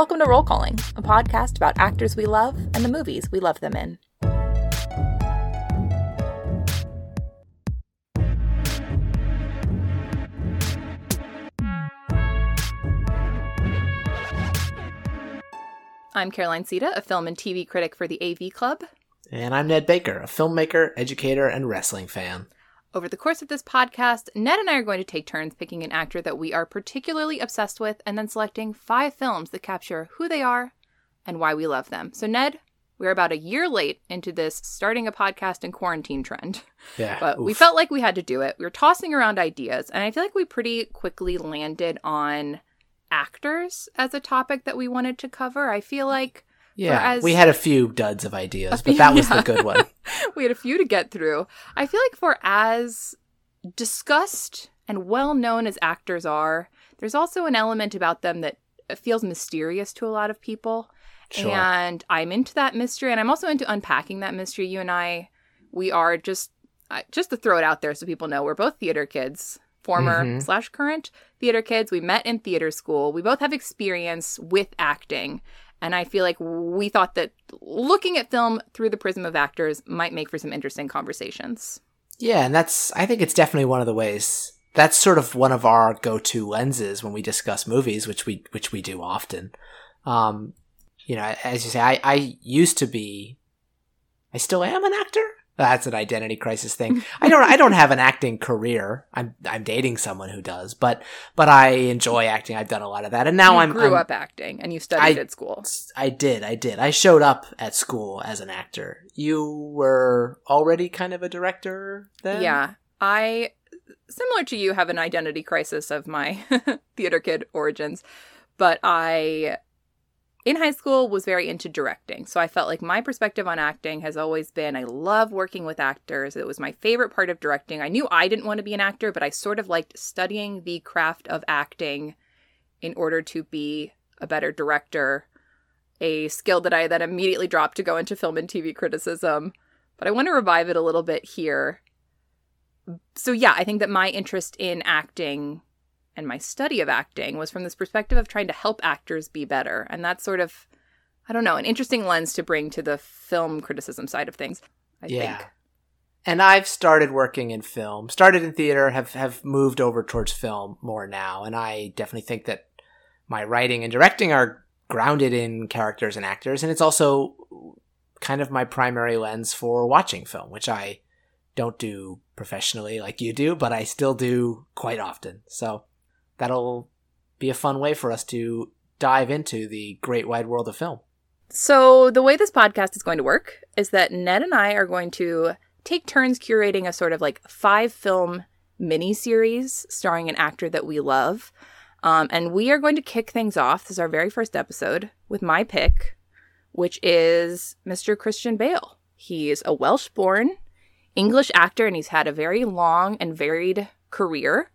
Welcome to Roll Calling, a podcast about actors we love and the movies we love them in. I'm Caroline Siede, a film and TV critic for the AV Club. And I'm Ned Baker, a filmmaker, educator, and wrestling fan. Over the course of this podcast, Ned and I are going to take turns picking an actor that we are particularly obsessed with and then selecting five films that capture who they are and why we love them. So, Ned, we're about a year late into this starting a podcast in quarantine trend. Yeah. But we felt like we had to do it. We were tossing around ideas, and I feel like we pretty quickly landed on actors as a topic that we wanted to cover. I feel like Yeah, as- we had a few duds of ideas, few- but that was yeah. the good one. we had a few to get through. I feel like for as discussed and well known as actors are, there's also an element about them that feels mysterious to a lot of people. Sure. And I'm into that mystery, and I'm also into unpacking that mystery. You and I, we are just just to throw it out there so people know, we're both theater kids, former Mhm. slash current theater kids. We met in theater school. We both have experience with acting. And I feel like we thought that looking at film through the prism of actors might make for some interesting conversations. Yeah, and that's I think it's definitely one of the ways that's sort of one of our go-to lenses when we discuss movies, which we which we do often. Um, you know, as you say, I, I used to be I still am an actor. That's an identity crisis thing. I don't I don't have an acting career. I'm I'm dating someone who does, but but I enjoy acting. I've done a lot of that. And now you I'm grew I'm- up acting and you studied I- at school. I did, I did. I showed up at school as an actor. You were already kind of a director then? Yeah. I, similar to you, have an identity crisis of my theater kid origins, but I, in high school, was very into directing. So I felt like my perspective on acting has always been I love working with actors. It was my favorite part of directing. I knew I didn't want to be an actor, but I sort of liked studying the craft of acting in order to be a better director, a skill that I then immediately dropped to go into film and TV criticism. But I want to revive it a little bit here so yeah, I think that my interest in acting and my study of acting was from this perspective of trying to help actors be better. And that's sort of I don't know, an interesting lens to bring to the film criticism side of things. I Yeah. think. And I've started working in film, started in theater, have, have moved over towards film more now. And I definitely think that my writing and directing are grounded in characters and actors. And it's also kind of my primary lens for watching film, which I don't do professionally like you do, but I still do quite often. So that'll be a fun way for us to dive into the great wide world of film. So the way this podcast is going to work is that Ned and I are going to take turns curating a sort of like five film mini series starring an actor that we love. Um, and we are going to kick things off. This is our very first episode with my pick, which is Mr. Christian Bale. He's a Welsh born English actor and he's had a very long and varied career,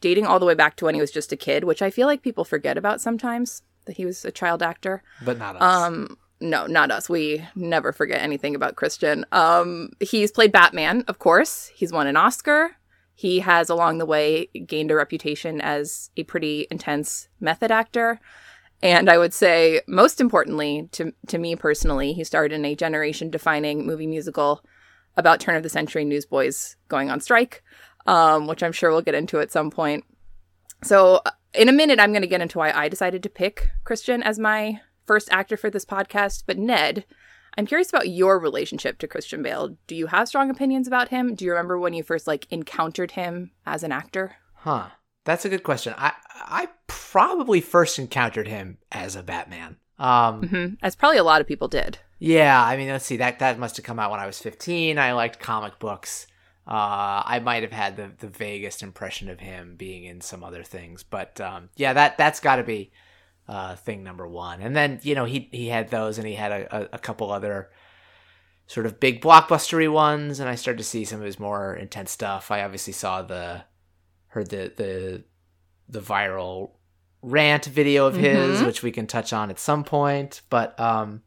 dating all the way back to when he was just a kid, which I feel like people forget about sometimes that he was a child actor. But not us. Um, no, not us. We never forget anything about Christian. Um, he's played Batman, of course. He's won an Oscar. He has, along the way, gained a reputation as a pretty intense method actor. And I would say, most importantly, to, to me personally, he starred in a generation defining movie musical about turn of the century newsboys going on strike, um, which I'm sure we'll get into at some point. So, uh, in a minute, I'm going to get into why I decided to pick Christian as my first actor for this podcast. But, Ned, I'm curious about your relationship to Christian Bale. Do you have strong opinions about him? Do you remember when you first like encountered him as an actor? Huh. That's a good question. I I probably first encountered him as a Batman. Um hmm As probably a lot of people did. yeah, I mean let's see that that must have come out when I was 15. I liked comic books. Uh I might have had the the vaguest impression of him being in some other things, but um yeah, that that's got to be uh thing number 1. And then, you know, he he had those and he had a, a, couple other sort of big blockbustery ones and I started to see some of his more intense stuff. I obviously saw the heard the the the viral rant video of his, Mhm. which we can touch on at some point. But um,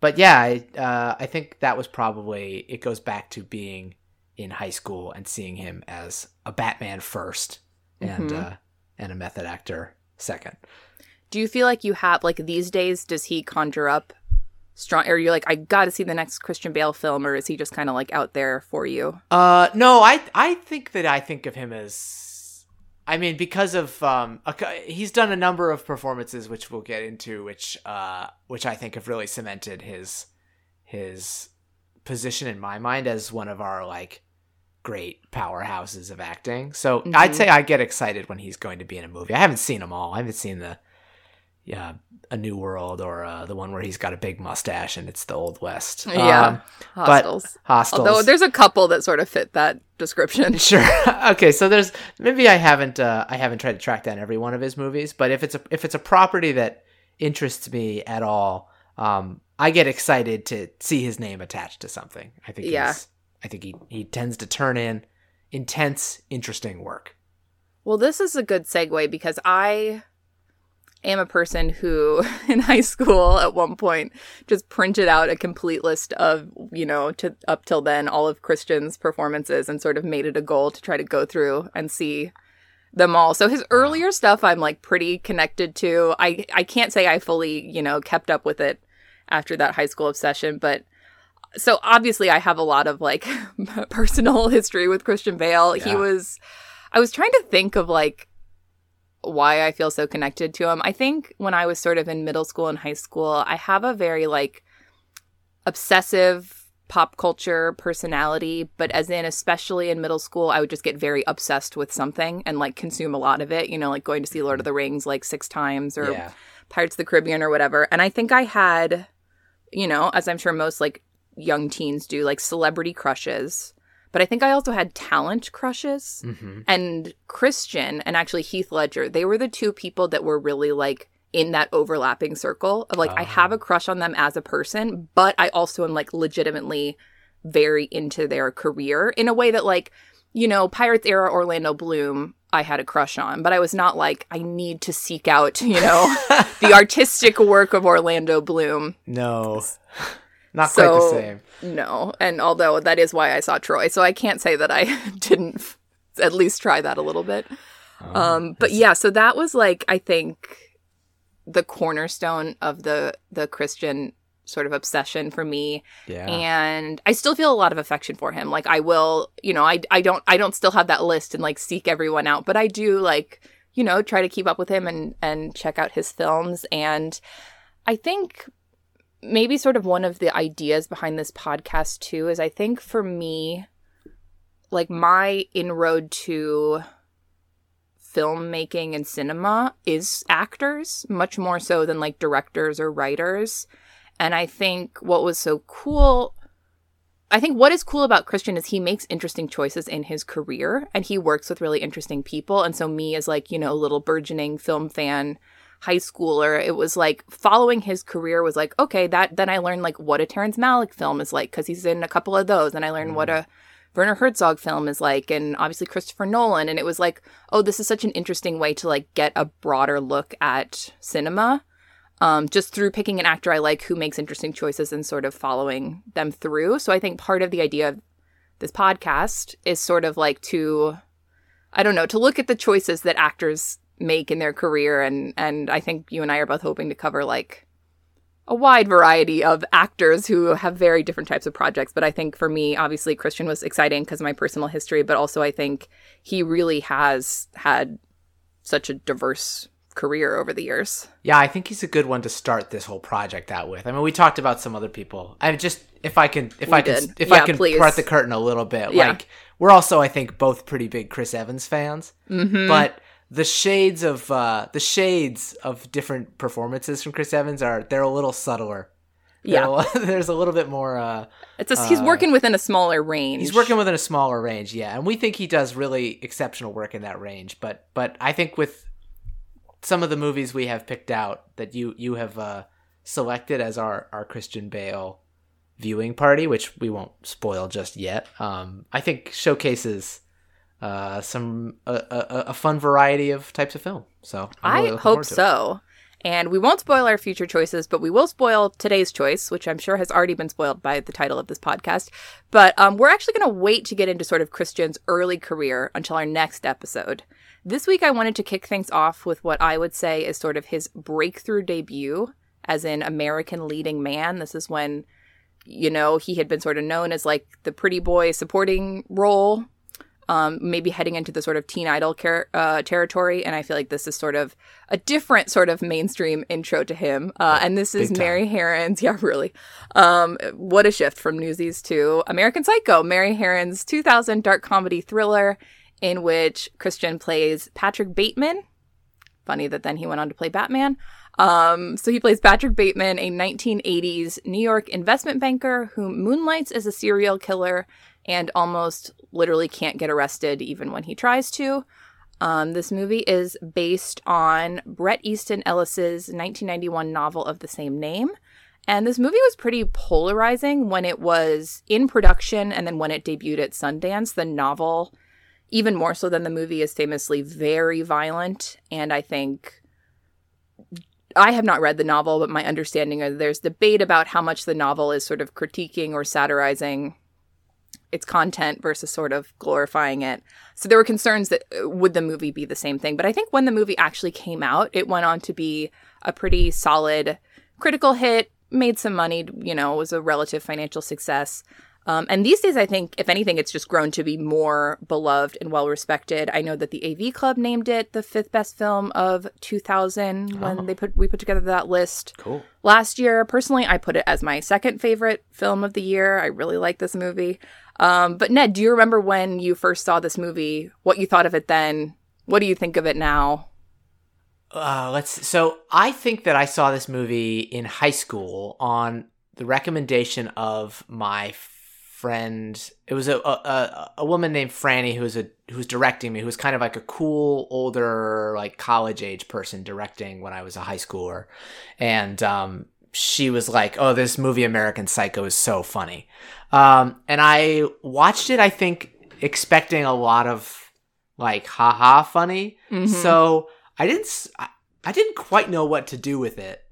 but yeah, I uh, I think that was probably it goes back to being in high school and seeing him as a Batman first and Mhm. uh, and a method actor second. do you feel like you have like these days? Does he conjure up strong? Or you're like, I got to see the next Christian Bale film, or is he just kind of like out there for you? Uh, no, I I think that I think of him as, I mean, because of um, a, he's done a number of performances which we'll get into, which uh, which I think have really cemented his his position in my mind as one of our like great powerhouses of acting. So Mhm. I'd say I get excited when he's going to be in a movie. I haven't seen them all. I haven't seen the yeah a New World or uh, the one where he's got a big mustache and it's the Old West. Yeah. um, Hostiles. Hostiles. Although there's a couple that sort of fit that description. Sure. okay, so there's maybe I haven't uh, I haven't tried to track down every one of his movies, but if it's a if it's a property that interests me at all, um, I get excited to see his name attached to something. I think Yeah. he's, I think he he tends to turn in intense, interesting work. Well, this is a good segue because I am a person who in high school at one point just printed out a complete list of, you know, to up till then all of Christian's performances and sort of made it a goal to try to go through and see them all. So his earlier stuff I'm like pretty connected to. I I can't say I fully, you know, kept up with it after that high school obsession, but so obviously I have a lot of like personal history with Christian Bale. He was I was trying to think of like why I feel so connected to him. I think when I was sort of in middle school and high school, I have a very like obsessive pop culture personality, but as in especially in middle school, I would just get very obsessed with something and like consume a lot of it, you know, like going to see Lord of the Rings like 6 times or yeah. Pirates of the Caribbean or whatever. And I think I had, you know, as I'm sure most like young teens do, like celebrity crushes. But I think I also had talent crushes. hmm And Christian and actually Heath Ledger, they were the two people that were really like in that overlapping circle of like, I Oh. have a crush on them as a person, but I also am like legitimately very into their career in a way that like, you know, Pirates era Orlando Bloom, I had a crush on, but I was not like, I need to seek out, you know, the artistic work of Orlando Bloom. No. Not quite the same. No. And although that is why I saw Troy, so I can't say that I didn't at least try that a little bit. Um, but yeah, so that was like I think the cornerstone of the the Christian sort of obsession for me yeah. and I still feel a lot of affection for him. Like I will, you know, I I don't I don't still have that list and like seek everyone out, but I do like, you know, try to keep up with him and and check out his films and I think maybe sort of one of the ideas behind this podcast too is I think for me like my inroad to filmmaking and cinema is actors much more so than like directors or writers and I think what was so cool I think what is cool about Christian is he makes interesting choices in his career and he works with really interesting people. And so, me as like, you know, a little burgeoning film fan high schooler, it was like following his career was like, okay, that then I learned like what a Terrence Malick film is like because he's in a couple of those. And I learned what a Werner Herzog film is like, and obviously Christopher Nolan. And it was like, oh, this is such an interesting way to like get a broader look at cinema um, just through picking an actor I like who makes interesting choices and sort of following them through. So I think part of the idea of this podcast is sort of like to, I don't know, to look at the choices that actors make in their career, and and I think you and I are both hoping to cover like a wide variety of actors who have very different types of projects. But I think for me, obviously, Christian was exciting because of my personal history, but also I think he really has had such a diverse career over the years. Yeah, I think he's a good one to start this whole project out with. I mean, we talked about some other people. I just if I can if We I can did. if I can please. part the curtain a little bit. Yeah. Like we're also I think both pretty big Chris Evans fans. Mm-hmm. But the shades of uh the shades of different performances from Chris Evans are they're a little subtler. They're yeah, a there's a little bit more uh it's a, he's uh, working within a smaller range. He's working within a smaller range, yeah, and we think he does really exceptional work in that range. But but I think with some of the movies we have picked out that you you have uh, selected as our our Christian Bale viewing party, which we won't spoil just yet. Um, I think showcases uh, some a, a, a fun variety of types of film. So I'm I really looking hope to it. so. And we won't spoil our future choices, but we will spoil today's choice, which I'm sure has already been spoiled by the title of this podcast. But um, we're actually going to wait to get into sort of Christian's early career until our next episode. This week, I wanted to kick things off with what I would say is sort of his breakthrough debut as an American leading man. This is when, you know, he had been sort of known as like the pretty boy supporting role um, maybe heading into the sort of teen idol car- uh, territory. And I feel like this is sort of a different sort of mainstream intro to him. Uh, and this is Mary Harron's, yeah, really. Um, what a shift from Newsies to American Psycho, Mary Harron's 2000 dark comedy thriller in which Christian plays Patrick Bateman. Funny that then he went on to play Batman. Um, so he plays Patrick Bateman, a 1980s New York investment banker who moonlights as a serial killer and almost literally can't get arrested even when he tries to. Um, this movie is based on Bret Easton Ellis's 1991 novel of the same name. And this movie was pretty polarizing when it was in production and then when it debuted at Sundance. The novel, even more so than the movie, is famously very violent. And I think I have not read the novel, but my understanding is there's debate about how much the novel is sort of critiquing or satirizing its content versus sort of glorifying it. So there were concerns that uh, would the movie be the same thing. But I think when the movie actually came out, it went on to be a pretty solid critical hit, made some money, you know, was a relative financial success. Um, and these days, I think, if anything, it's just grown to be more beloved and well respected. I know that the AV Club named it the fifth best film of 2000 when oh. they put we put together that list. Cool. Last year, personally, I put it as my second favorite film of the year. I really like this movie. Um, but Ned, do you remember when you first saw this movie? What you thought of it then? What do you think of it now? Uh, let's. So I think that I saw this movie in high school on the recommendation of my friend. It was a a, a woman named Franny who was a who was directing me. Who was kind of like a cool older like college age person directing when I was a high schooler, and um, she was like, "Oh, this movie American Psycho is so funny," um, and I watched it. I think expecting a lot of like haha funny. Mm-hmm. So I didn't. I didn't quite know what to do with it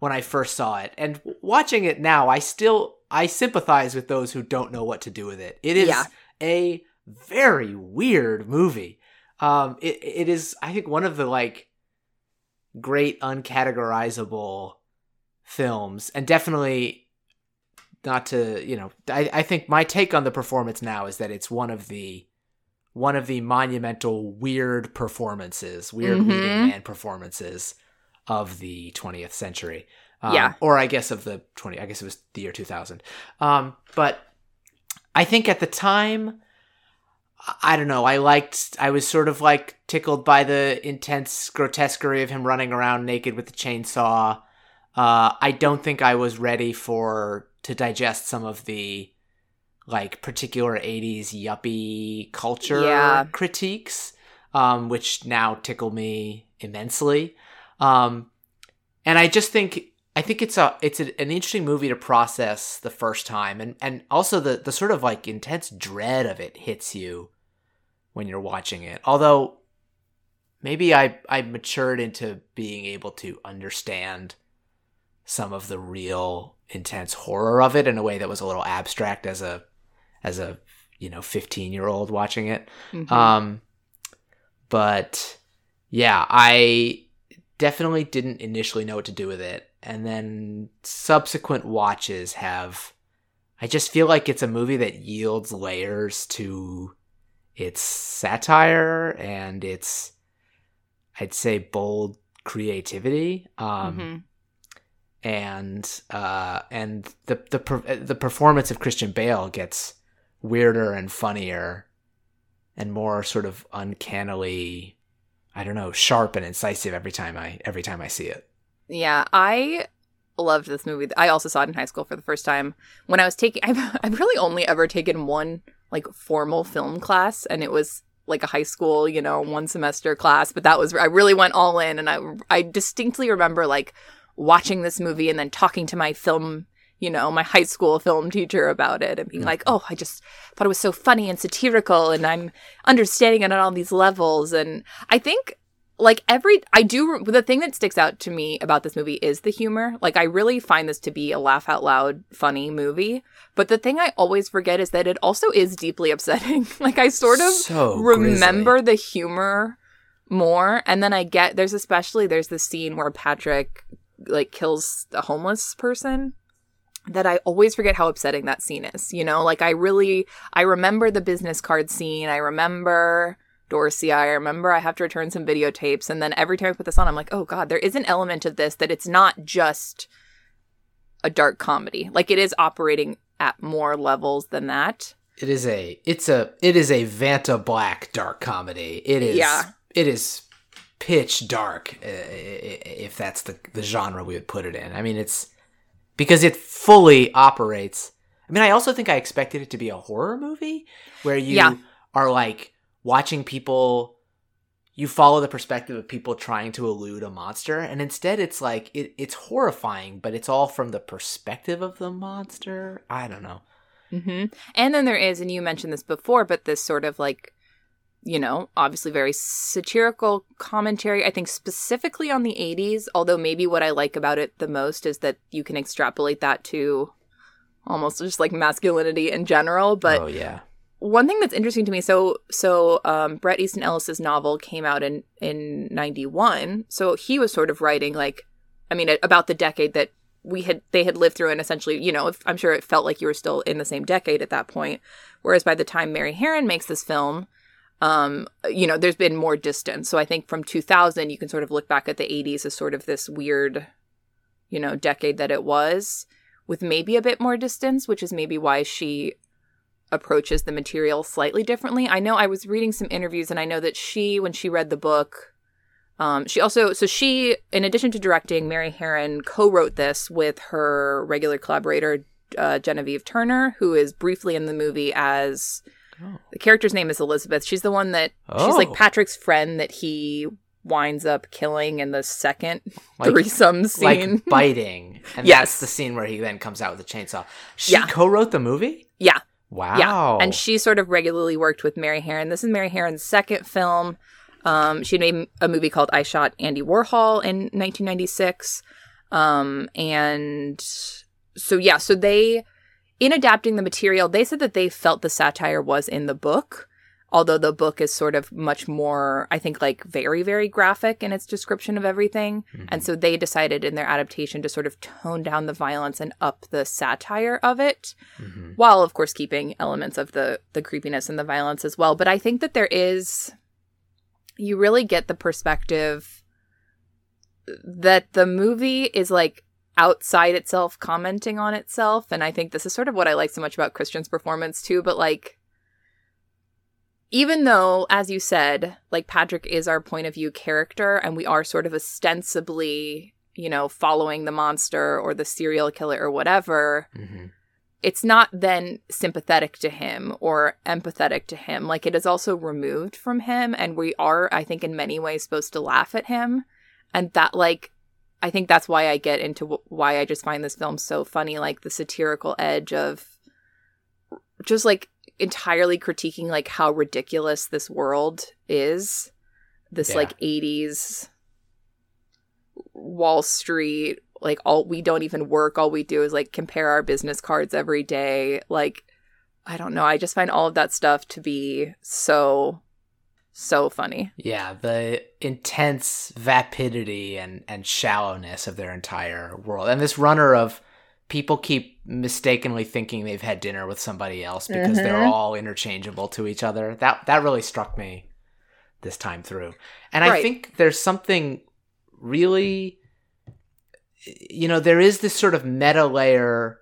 when I first saw it, and watching it now, I still I sympathize with those who don't know what to do with it. It is yeah. a very weird movie. Um, it it is I think one of the like great uncategorizable films and definitely not to you know I, I think my take on the performance now is that it's one of the one of the monumental weird performances weird mm-hmm. leading man performances of the 20th century um, yeah or i guess of the 20 i guess it was the year 2000 um, but i think at the time I don't know. I liked. I was sort of like tickled by the intense grotesquerie of him running around naked with the chainsaw. Uh, I don't think I was ready for to digest some of the like particular 80s yuppie culture yeah. critiques, um, which now tickle me immensely. Um, and I just think I think it's a it's a, an interesting movie to process the first time, and and also the the sort of like intense dread of it hits you when you're watching it. Although maybe I I matured into being able to understand some of the real intense horror of it in a way that was a little abstract as a as a you know 15 year old watching it mm-hmm. um but yeah i definitely didn't initially know what to do with it. And then subsequent watches have i just feel like it's a movie that yields layers to its satire and its i'd say bold creativity. Um mm-hmm. and uh, and the the the performance of Christian Bale gets weirder and funnier and more sort of uncannily I don't know sharp and incisive every time I every time I see it. Yeah, I loved this movie. I also saw it in high school for the first time when I was taking. I've I've really only ever taken one like formal film class, and it was like a high school, you know, one semester class. But that was I really went all in, and I I distinctly remember like watching this movie and then talking to my film you know, my high school film teacher about it and being like, mm-hmm. oh, I just thought it was so funny and satirical and I'm understanding it on all these levels. And I think like every I do the thing that sticks out to me about this movie is the humor. Like I really find this to be a laugh out loud funny movie. But the thing I always forget is that it also is deeply upsetting. like I sort of So remember the humor more and then I get there's especially there's the scene where Patrick like kills a homeless person that I always forget how upsetting that scene is. You know, like I really I remember the business card scene. I remember Dorsia. I remember I have to return some videotapes. And then every time I put this on, I'm like, oh God, there is an element of this that it's not just a dark comedy. Like it is operating at more levels than that. It is a it's a it is a Vanta Black dark comedy. It is Yeah. it is pitch dark uh, if that's the the genre we would put it in. I mean it's because it fully operates. I mean I also think I expected it to be a horror movie where you Yeah. are like watching people you follow the perspective of people trying to elude a monster and instead it's like it, it's horrifying but it's all from the perspective of the monster i don't know hmm And then there is, and you mentioned this before, but this sort of like, you know, obviously very satirical commentary. I think specifically on the 80s, although maybe what I like about it the most is that you can extrapolate that to almost just like masculinity in general. But oh yeah one thing that's interesting to me so so um, Bret Easton Ellis's novel came out in in 91 so he was sort of writing like I mean about the decade that we had they had lived through and essentially you know if, I'm sure it felt like you were still in the same decade at that point whereas by the time Mary Harron makes this film um you know there's been more distance so I think from 2000 you can sort of look back at the 80s as sort of this weird you know decade that it was with maybe a bit more distance which is maybe why she approaches the material slightly differently. I know I was reading some interviews and I know that she, when she read the book, um, she also, so she, in addition to directing, Mary Harron co wrote this with her regular collaborator, uh, Guinevere Turner, who is briefly in the movie as Oh. the character's name is Elizabeth. She's the one that, she's like Oh. Patrick's friend that he winds up killing in the second Like- threesome scene. like biting and Yes. that's the scene where he then comes out with a chainsaw she Yeah. co-wrote the movie yeah. wow Yeah, and she sort of regularly worked with Mary Harron. This is Mary Harron's second film. Um, she made a movie called "I Shot Andy Warhol" in 1996, um, and so yeah, so they, in adapting the material, they said that they felt the satire was in the book, although the book is sort of much more, I think, like very very graphic in its description of everything, and so they decided in their adaptation to sort of tone down the violence and up the satire of it Mhm. while of course keeping elements of the the creepiness and the violence as well. But i think that there is you really get the perspective that the movie is like outside itself commenting on itself and i think this is sort of what i like so much about christian's performance too but like even though as you said like patrick is our point of view character and we are sort of ostensibly you know following the monster or the serial killer or whatever Mhm. it's not then sympathetic to him or empathetic to him. Like it is also removed from him, and we are, I think, in many ways supposed to laugh at him. And that, like, I think that's why I get into wh- why I just find this film so funny, like the satirical edge of just like entirely critiquing like how ridiculous this world is. This Yeah. like 80s Wall Street, like all we don't even work, all we do is like compare our business cards every day. Like I don't know, I just find all of that stuff to be so so funny. yeah the intense vapidity and and shallowness of their entire world and this runner of people keep mistakenly thinking they've had dinner with somebody else because they're Mhm. all interchangeable to each other that that really struck me this time through and i think there's something really you know there is this sort of meta layer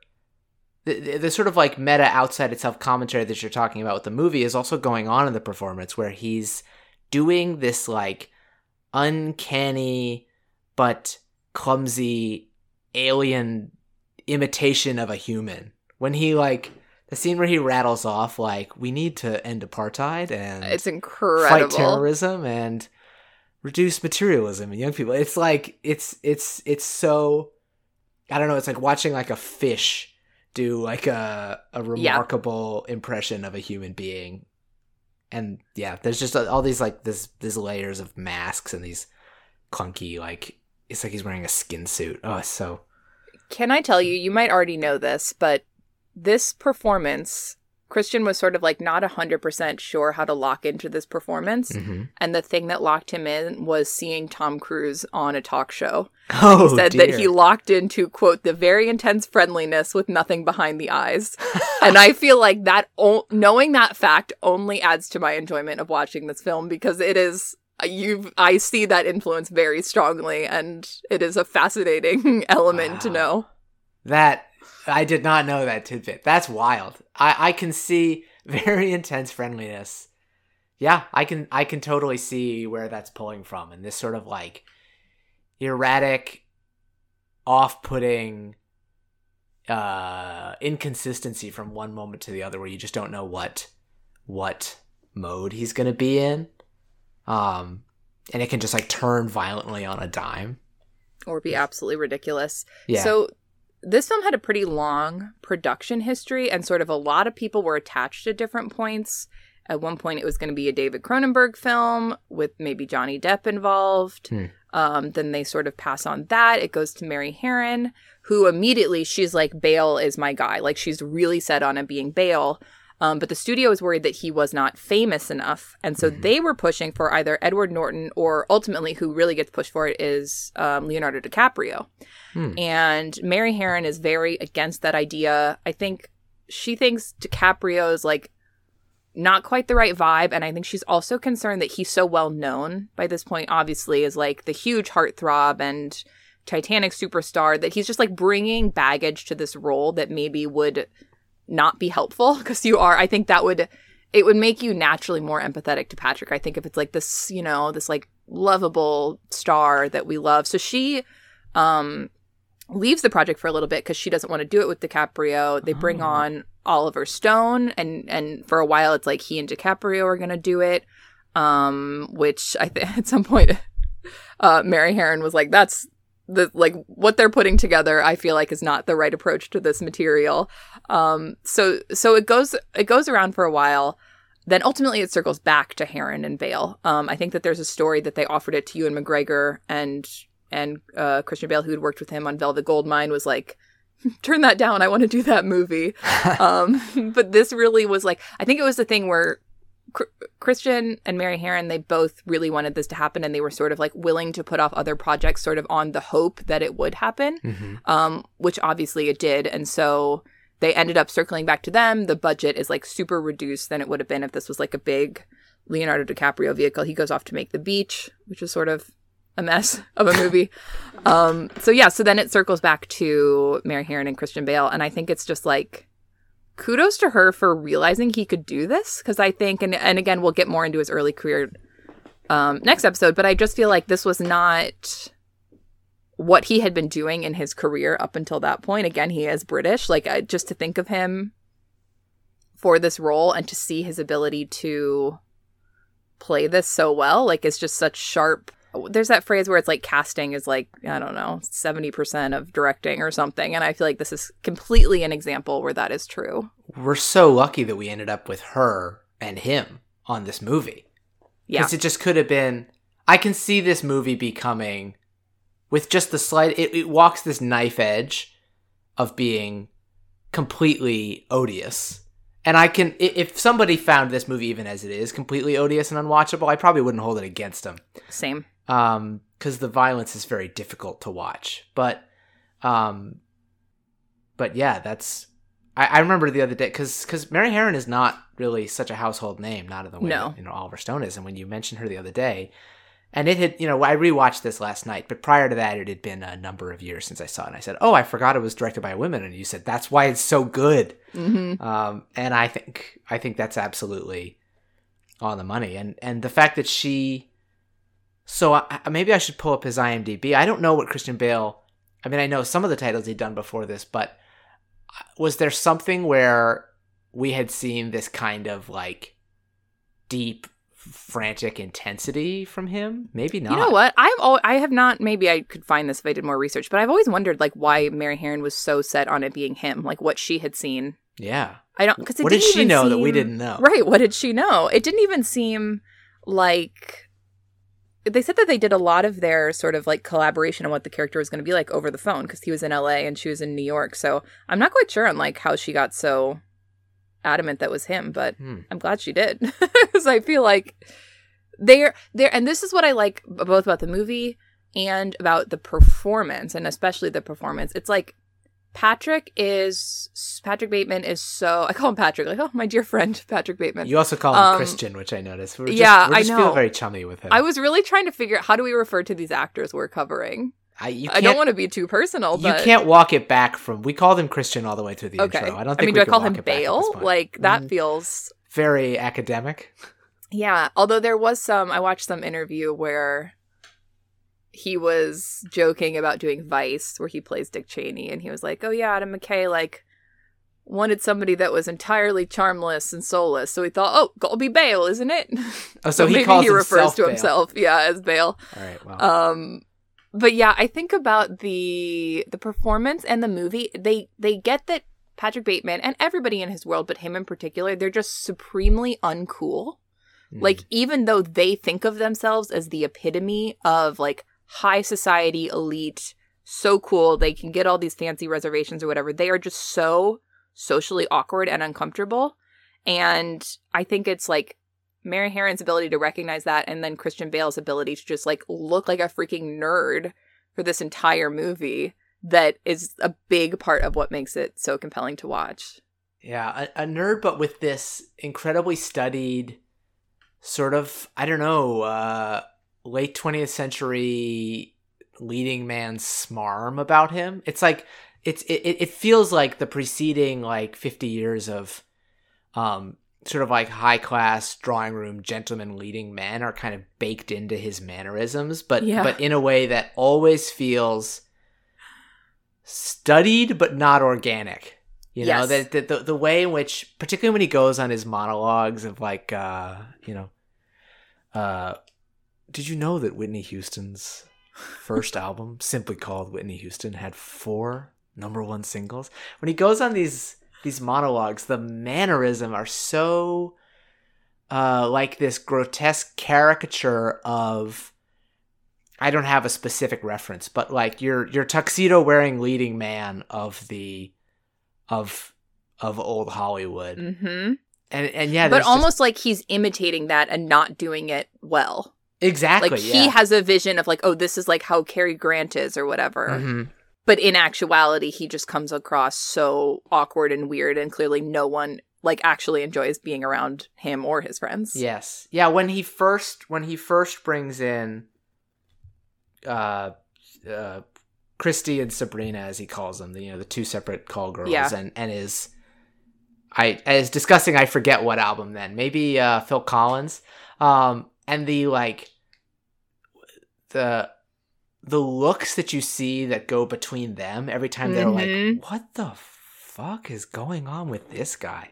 the, the- sort of like meta outside itself commentary that you're talking about with the movie is also going on in the performance where he's doing this like uncanny but clumsy alien imitation of a human when he like the scene where he rattles off like we need to end apartheid and It's fight terrorism and reduce materialism in young people. It's like it's it's it's so I don't know, it's like watching like a fish do like a a remarkable impression of a human being. and yeah, there's just uh, all these like this these layers of masks and these clunky like it's like he's wearing a skin suit. Oh, so. Can I tell you? You might already know this, but this performance, Christian was sort of like not hundred percent sure how to lock into this performance, Mm-hmm. and the thing that locked him in was seeing Tom Cruise on a talk show. Oh, said dear. that he locked into quote the very intense friendliness with nothing behind the eyes and i feel like that o- knowing that fact only adds to my enjoyment of watching this film because it is you i see that influence very strongly and it is a fascinating element to know That I did not know that tidbit. That's wild. I I can see very intense friendliness. Yeah, I can I can totally see where that's pulling from and this sort of like erratic off-putting uh inconsistency from one moment to the other where you just don't know what what mode he's going to be in. Um and it can just like turn violently on a dime. or be absolutely ridiculous Yeah. So this film had a pretty long production history, and sort of a lot of people were attached at different points. At one point, it was going to be a David Cronenberg film with maybe Johnny Depp involved. Hmm. Um, then they sort of pass on that. It goes to Mary Harron, who immediately she's like, Bale is my guy. Like she's really set on him being Bale. Um, but the studio was worried that he was not famous enough. And so Mhm. they were pushing for either Edward Norton or ultimately, who really gets pushed for it is um, Leonardo DiCaprio. Hmm. And Mary Harron is very against that idea. I think she thinks DiCaprio is like not quite the right vibe. And I think she's also concerned that he's so well known by this point, obviously, as like the huge heartthrob and Titanic superstar that he's just like bringing baggage to this role that maybe would not be helpful because you are. I think that would. It would make you naturally more empathetic to Patrick. I think if it's like this, you know, this like lovable star that we love. So she um leaves the project for a little bit because she doesn't want to do it with DiCaprio. They bring Oh. on Oliver Stone, and and for a while it's like he and DiCaprio are going to do it. Um, which I think at some point, uh, Mary Harron was like, "That's the like what they're putting together." I feel like is not the right approach to this material. Um, so so it goes it goes around for a while. Then ultimately it circles back to Harron and Bale. Um, I think that there's a story that they offered it to Ewan McGregor and and uh, Christian Bale, who had worked with him on Velvet Goldmine, was like, "Turn that down. I want to do that movie." um, but this really was like, I think it was the thing where Christian and Mary Harron, they both really wanted this to happen, and they were sort of like willing to put off other projects, sort of on the hope that it would happen Mhm. um, which obviously it did. And so they ended up circling back to them. The budget is like super reduced than it would have been if this was like a big Leonardo DiCaprio vehicle. He goes off to make The Beach, which is sort of a mess of a movie. um, so yeah, so then it circles back to Mary Harron and Christian Bale. And I think it's just like, kudos to her for realizing he could do this. Cause I think, and, and again, we'll get more into his early career um, next episode, but I just feel like this was not what he had been doing in his career up until that point. Again, he is British. Like, I, just to think of him for this role and to see his ability to play this so well, like, it's just such sharp. There's that phrase where it's like casting is like, I don't know, 70% of directing or something. And I feel like this is completely an example where that is true. We're so lucky that we ended up with her and him on this movie. Yeah. Because it just could have been. I can see this movie becoming, with just the slight. It, it walks this knife edge of being completely odious. And I can. If somebody found this movie, even as it is, completely odious and unwatchable, I probably wouldn't hold it against them. Same. um because the violence is very difficult to watch but um but yeah that's i, I remember the other day because because mary Harron is not really such a household name not in the way No. that, you know oliver stone is and when you mentioned her the other day and it had you know i rewatched this last night but prior to that it had been a number of years since i saw it and i said oh i forgot it was directed by a woman and you said that's why it's so good hmm um, and I think I think that's absolutely on the money. And and the fact that she, so I, I- maybe I should pull up his IMDb. I don't know what Christian Bale. I mean, I know some of the titles he'd done before this, but was there something where we had seen this kind of like deep, frantic intensity from him? Maybe not. You know what? I've al- I have not. Maybe I could find this if I did more research. But I've always wondered like why Mary Harron was so set on it being him, like what she had seen Yeah. I don't because What did she know that we didn't know? Right. What did she know? It didn't even seem like they said that they did a lot of their sort of like collaboration on what the character was going to be like over the phone because he was in LA and she was in New York. So I'm not quite sure on like how she got so adamant that was him, but Hmm. I'm glad she did because I feel like they're there. And this is what I like both about the movie and about the performance, and especially the performance. It's like Patrick is Patrick Bateman is so I call him Patrick like oh my dear friend Patrick Bateman. You also call him Um, Christian, which I noticed. Just, yeah, I know. feel very chummy with him. I was really trying to figure out how do we refer to these actors we're covering. I, I don't want to be too personal, But... You can't walk it back from. We called him Christian all the way through the okay. intro. I don't think. I mean, we do I call him Bale? Like that Mm, feels very academic. Yeah, although there was some, I watched some interview where he was joking about doing Vice, where he plays Dick Cheney, and he was like, "Oh yeah, Adam McKay like wanted somebody that was entirely charmless and soulless, so he thought, oh, gotta be Bale, isn't it?" Oh, so he maybe calls he refers to Bale. himself, yeah, as Bale. All right. Well, Um, but yeah, I think about the the performance and the movie. They they get that Patrick Bateman and everybody in his world, but him in particular, they're just supremely uncool. mm, Like even though they think of themselves as the epitome of like high society elite, so cool, they can get all these fancy reservations or whatever. They are just so socially awkward and uncomfortable. And I think it's like Mary Harron's ability to recognize that and then Christian Bale's ability to just like look like a freaking nerd for this entire movie that is a big part of what makes it so compelling to watch. yeah, a, a nerd, but with this incredibly studied, sort of I don't know, uh, late twentieth century leading man smarm about him. It's like it's it, it feels like the preceding like fifty years of, um, sort of like high class drawing room gentleman leading men are kind of baked into his mannerisms, but Yeah. but in a way that always feels studied but not organic. You know, Yes. that the, the the way in which particularly when he goes on his monologues of like uh, you know, uh did you know that Whitney Houston's first album, simply called Whitney Houston, had four number one singles? When he goes on these these monologues, the mannerism are so uh like this grotesque caricature of I don't have a specific reference, but like your your tuxedo wearing leading man of the of of old Hollywood. Mm-hmm. And and yeah, but there's just- almost like he's imitating that and not doing it well. exactly Like yeah. he has a vision of like, oh, this is like how Cary Grant is or whatever. Mhm. But in actuality, he just comes across so awkward and weird, and clearly no one like actually enjoys being around him or his friends. Yes. Yeah, when he first when he first brings in uh uh Christy and Sabrina as he calls them, the you know, the two separate call girls Yeah. and and is I is discussing I forget what album then. Maybe uh Phil Collins. Um and the like the the looks that you see that go between them every time they're Mhm. like what the fuck is going on with this guy?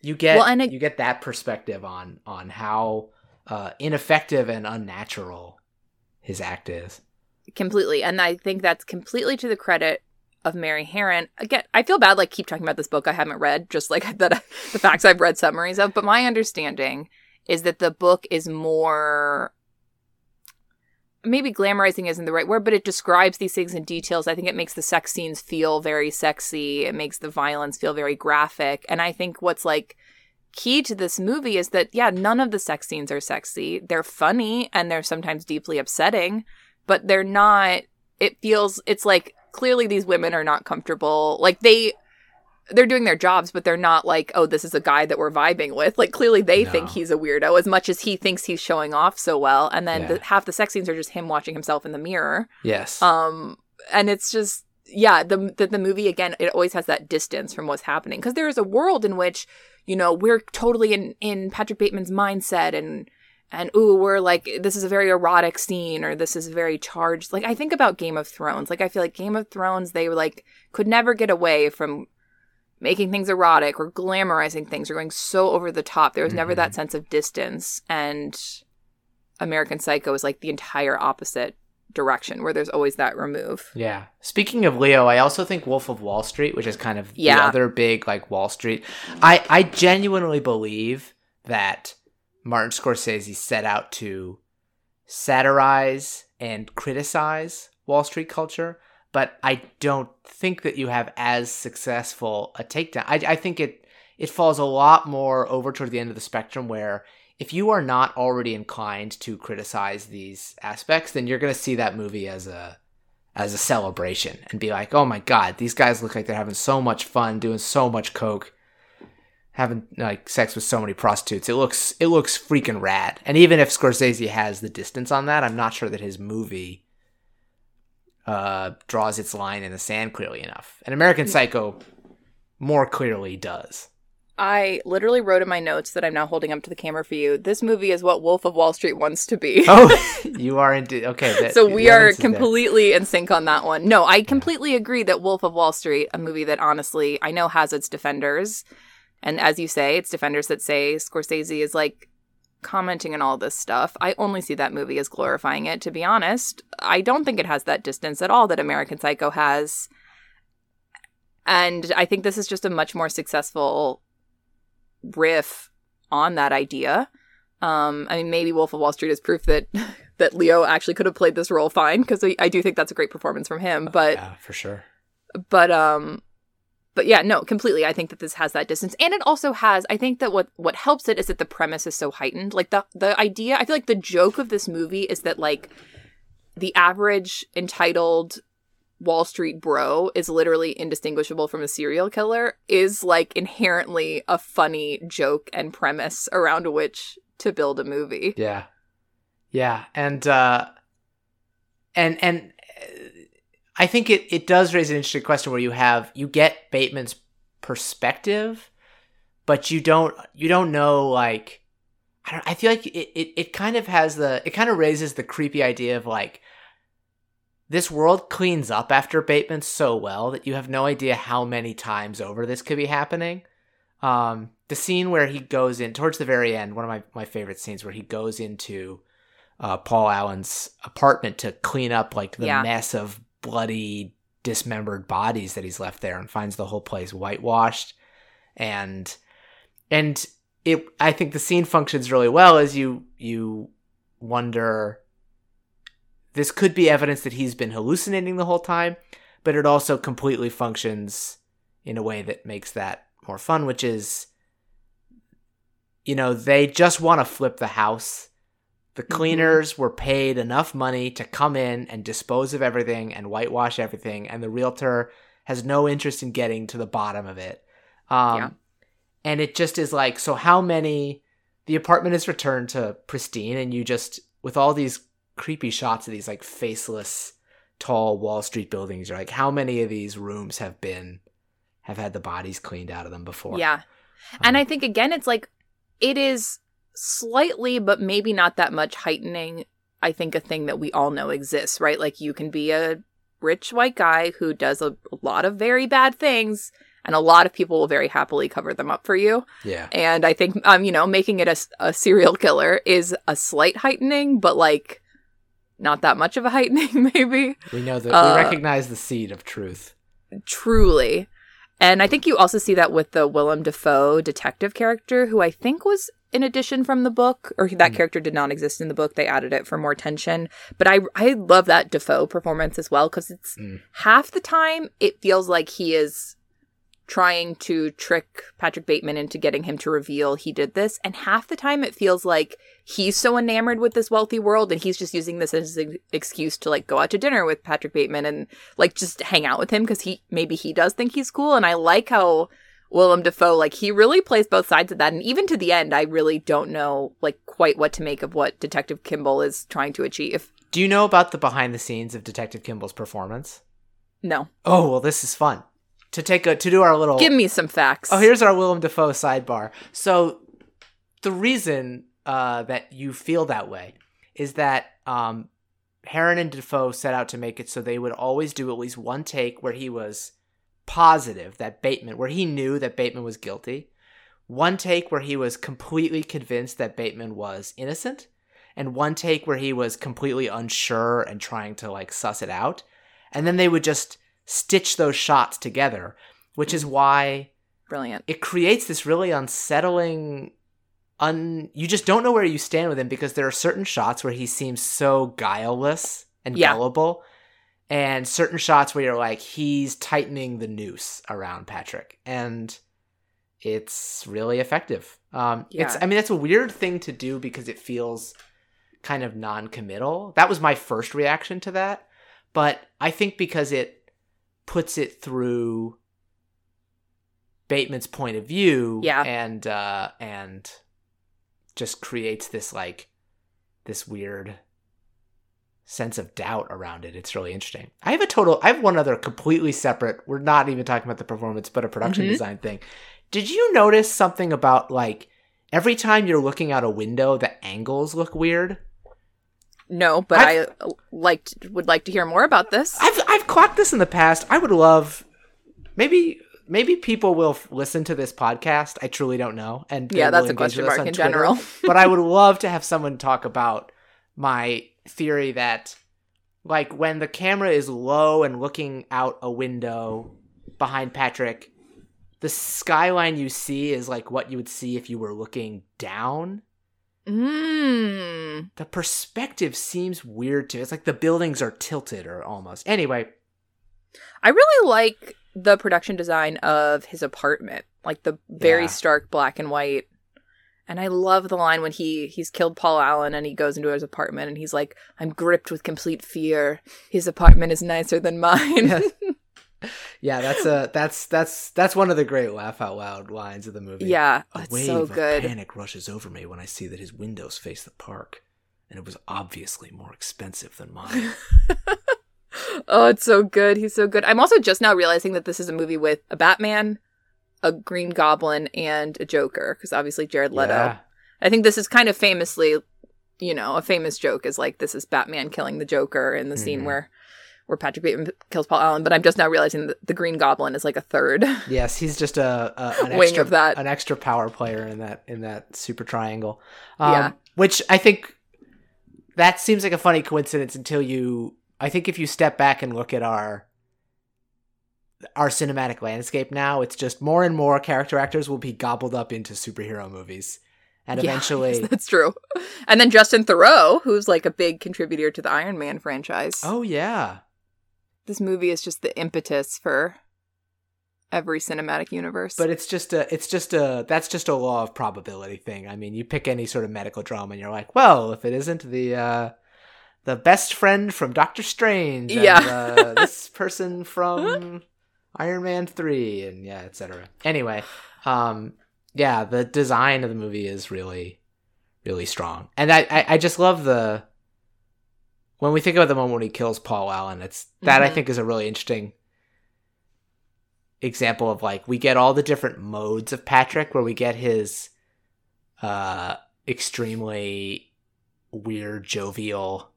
You get Well, it- you get that perspective on on how uh, ineffective and unnatural his act is. completely. And I think that's completely to the credit of Mary Harron. Again, I feel bad like keep talking about this book I haven't read, just like that the facts I've read summaries of. But my understanding is that the book is more maybe glamorizing isn't the right word, but it describes these things in details. I think it makes the sex scenes feel very sexy. It makes the violence feel very graphic. And I think what's like key to this movie is that yeah, none of the sex scenes are sexy. They're funny and they're sometimes deeply upsetting, but they're not it feels it's like clearly these women are not comfortable. Like they they're doing their jobs, but they're not like, oh, this is a guy that we're vibing with. Like clearly they No. think he's a weirdo as much as he thinks he's showing off so well. And then Yeah. the, half the sex scenes are just him watching himself in the mirror. Yes. Um, and it's just yeah, the the, the movie again, it always has that distance from what's happening because there is a world in which you know we're totally in in Patrick Bateman's mindset and and ooh, we're like this is a very erotic scene or this is very charged. Like I think about Game of Thrones. Like I feel like Game of Thrones, they were like could never get away from making things erotic or glamorizing things or going so over the top. There was never that mm-hmm. sense of distance and American Psycho is like the entire opposite direction where there's always that remove. Yeah. Speaking of Leo, I also think Wolf of Wall Street, which is kind of the Yeah. other big like Wall Street. I I genuinely believe that Martin Scorsese set out to satirize and criticize Wall Street culture, but I don't think that you have as successful a takedown. I I think it it falls a lot more over toward the end of the spectrum where if you are not already inclined to criticize these aspects, then you're going to see that movie as a as a celebration and be like, "Oh my god, these guys look like they're having so much fun, doing so much coke, having like sex with so many prostitutes. It looks it looks freaking rad." And even if Scorsese has the distance on that, I'm not sure that his movie uh draws its line in the sand clearly enough. And American Psycho more clearly does. I literally wrote in my notes that I'm now holding up to the camera for you. This movie is what Wolf of Wall Street wants to be. Oh, you are indeed okay. that- so we are evidence is there. completely in sync on that one. No, I completely agree that Wolf of Wall Street, a movie that honestly I know has its defenders, and as you say, it's defenders that say Scorsese is like commenting on all this stuff. I only see that movie as glorifying it. To be honest, I don't think it has that distance at all that American Psycho has, and I think this is just a much more successful riff on that idea. Um, I mean, maybe Wolf of Wall Street is proof that that Leo actually could have played this role fine because I, I do think that's a great performance from him. But yeah, for sure. but um, but yeah, no, completely. I think that this has that distance, and it also has. I think that what what helps it is that the premise is so heightened. Like the the idea. I feel like the joke of this movie is that like the average entitled Wall Street bro is literally indistinguishable from a serial killer is like inherently a funny joke and premise around which to build a movie. Yeah, yeah, and uh, and and uh, I think it it does raise an interesting question where you have you get Bateman's perspective, but you don't you don't know like I don't I feel like it it, it kind of has the it kind of raises the creepy idea of like this world cleans up after Bateman so well that you have no idea how many times over this could be happening. Um, the scene where he goes in towards the very end, one of my, my favorite scenes where he goes into uh, Paul Allen's apartment to clean up like the Yeah. mess of bloody, dismembered bodies that he's left there and finds the whole place whitewashed. And and it I think the scene functions really well as you you wonder this could be evidence that he's been hallucinating the whole time, but it also completely functions in a way that makes that more fun, which is, you know, they just want to flip the house. The cleaners were paid enough money to come in and dispose of everything and whitewash everything, and the realtor has no interest in getting to the bottom of it. Um, Yeah. And it just is like, so how many? The apartment is returned to pristine, and you just, with all these creepy shots of these like faceless, tall Wall Street buildings, you're like, how many of these rooms have been, have had the bodies cleaned out of them before? Yeah. And Um, I think again it's like it is slightly but maybe not that much heightening I think a thing that we all know exists, right? Like you can be a rich white guy who does a, lot of very bad things and a lot of people will very happily cover them up for you. Yeah. And I think um you know making it a, a serial killer is a slight heightening but like not that much of a heightening maybe. We know that Uh, we recognize the seed of truth. Truly. And I think you also see that with the Willem Dafoe detective character, who I think was an addition from the book, or that Mm. character did not exist in the book. They added it for more tension. But I I love that Dafoe performance as well because it's Mm. half the time it feels like he is trying to trick Patrick Bateman into getting him to reveal he did this, and half the time it feels like he's so enamored with this wealthy world and he's just using this as an excuse to like go out to dinner with Patrick Bateman and like just hang out with him because he maybe he does think he's cool and I like how Willem Dafoe like he really plays both sides of that and even to the end I really don't know like quite what to make of what Detective Kimball is trying to achieve. Do you know about the behind the scenes of Detective Kimball's performance? No. Oh well, this is fun. To take a to do our little Give me some facts. Oh, here's our Willem Dafoe sidebar. So, the reason uh, that you feel that way is that um, Harron and Dafoe set out to make it so they would always do at least one take where he was positive that Bateman, where he knew that Bateman was guilty, one take where he was completely convinced that Bateman was innocent, and one take where he was completely unsure and trying to like suss it out. And then they would just stitch those shots together, which is why Brilliant. it creates this really unsettling un you just don't know where you stand with him because there are certain shots where he seems so guileless and Yeah. gullible and certain shots where you're like he's tightening the noose around Patrick and it's really effective. Um it's I mean that's a weird thing to do because it feels kind of non-committal. That was my first reaction to that, but I think because it puts it through Bateman's point of view, Yeah. and uh, and just creates this like this weird sense of doubt around it. It's really interesting. I have a total. I have one other completely separate. We're not even talking about the performance, but a production Mhm. design thing. Did you notice something about like every time you're looking out a window, the angles look weird? No, but I've- I liked would like to hear more about this. I've I've clocked this in the past. I would love maybe maybe people will f- listen to this podcast. I truly don't know. And yeah, that's a question mark in Twitter. general. but I would love to have someone talk about my theory that like when the camera is low and looking out a window behind Patrick, the skyline you see is like what you would see if you were looking down. Mm. The perspective seems weird too. It's like the buildings are tilted or almost. Anyway, I really like the production design of his apartment, like the very Yeah. stark black and white. And I love the line when he he's killed Paul Allen and he goes into his apartment and he's like, "I'm gripped with complete fear. His apartment is nicer than mine." Yeah. yeah, that's a that's that's that's one of the great laugh out loud lines of the movie. yeah, A it's wave so of good. panic rushes over me when I see that his windows face the park, and it was obviously more expensive than mine. oh, it's so good. He's so good. I'm also just now realizing that this is a movie with a Batman, a Green Goblin, and a Joker, because obviously Jared Leto. Yeah. I think this is kind of famously, you know, a famous joke is like this is Batman killing the Joker in the scene Mhm. where where Patrick Bateman kills Paul Allen. But I'm just now realizing that the Green Goblin is like a third. Yes, he's just a, a an Wing extra of that. an extra power player in that in that super triangle. Um, Yeah. which I think that seems like a funny coincidence until you. I think if you step back and look at our our cinematic landscape now, it's just more and more character actors will be gobbled up into superhero movies, and Yeah, eventually, yes, that's true. And then Justin Theroux, who's like a big contributor to the Iron Man franchise. oh yeah, This movie is just the impetus for every cinematic universe. But it's just a it's just a that's just a law of probability thing. I mean, you pick any sort of medical drama and you're like, well, if it isn't the uh the best friend from Doctor Strange and Yeah. uh, this person from Iron Man 3 and yeah, etc. Anyway, um yeah, the design of the movie is really really strong. And I I, I just love the when we think about the moment when he kills Paul Allen, it's that I Mhm. think is a really interesting example of like we get all the different modes of Patrick where we get his uh extremely weird jovial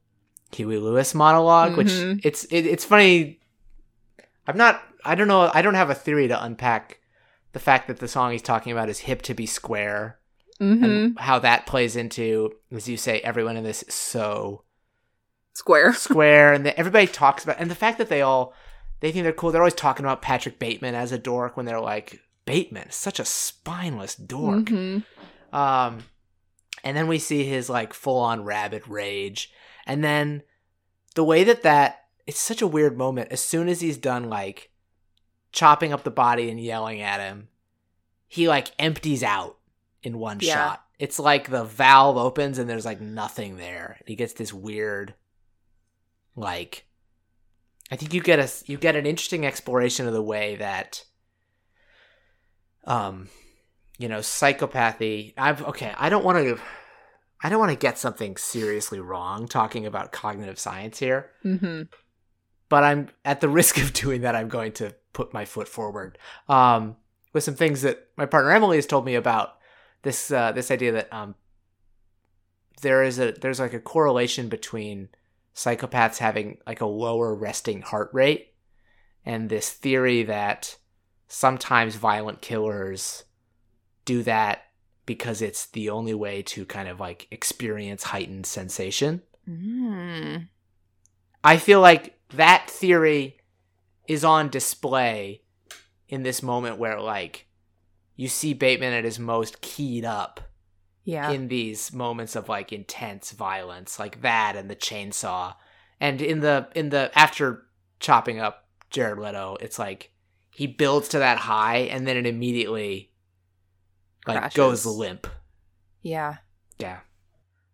Huey Lewis monolog which Mhm. it's it, it's funny I'm not I don't know I don't have a theory to unpack the fact that the song he's talking about is hip to be square hmm and how that plays into as you say everyone in this is so Square. square and that everybody talks about and the fact that they all they think they're cool they're always talking about patrick bateman as a dork when they're like bateman such a spineless dork Mhm. um and then we see his like full-on rabid rage and then the way that that it's such a weird moment as soon as he's done like chopping up the body and yelling at him he like empties out in one Yeah. shot it's like the valve opens and there's like nothing there and he gets this weird like i think you get a you get an interesting exploration of the way that um you know psychopathy i've okay i don't want to i don't want to get something seriously wrong talking about cognitive science here Mm-hmm. but i'm at the risk of doing that i'm going to put my foot forward um with some things that my partner emily has told me about this uh this idea that um there is a there's like a correlation between psychopaths having like a lower resting heart rate and this theory that sometimes violent killers do that because it's the only way to kind of like experience heightened sensation. Mm. I feel like that theory is on display in this moment where like you see Bateman at his most keyed up Yeah. in these moments of like intense violence like that and the chainsaw and in the in the after chopping up Jared Leto it's like he builds to that high and then it immediately like Crashes. goes limp yeah. yeah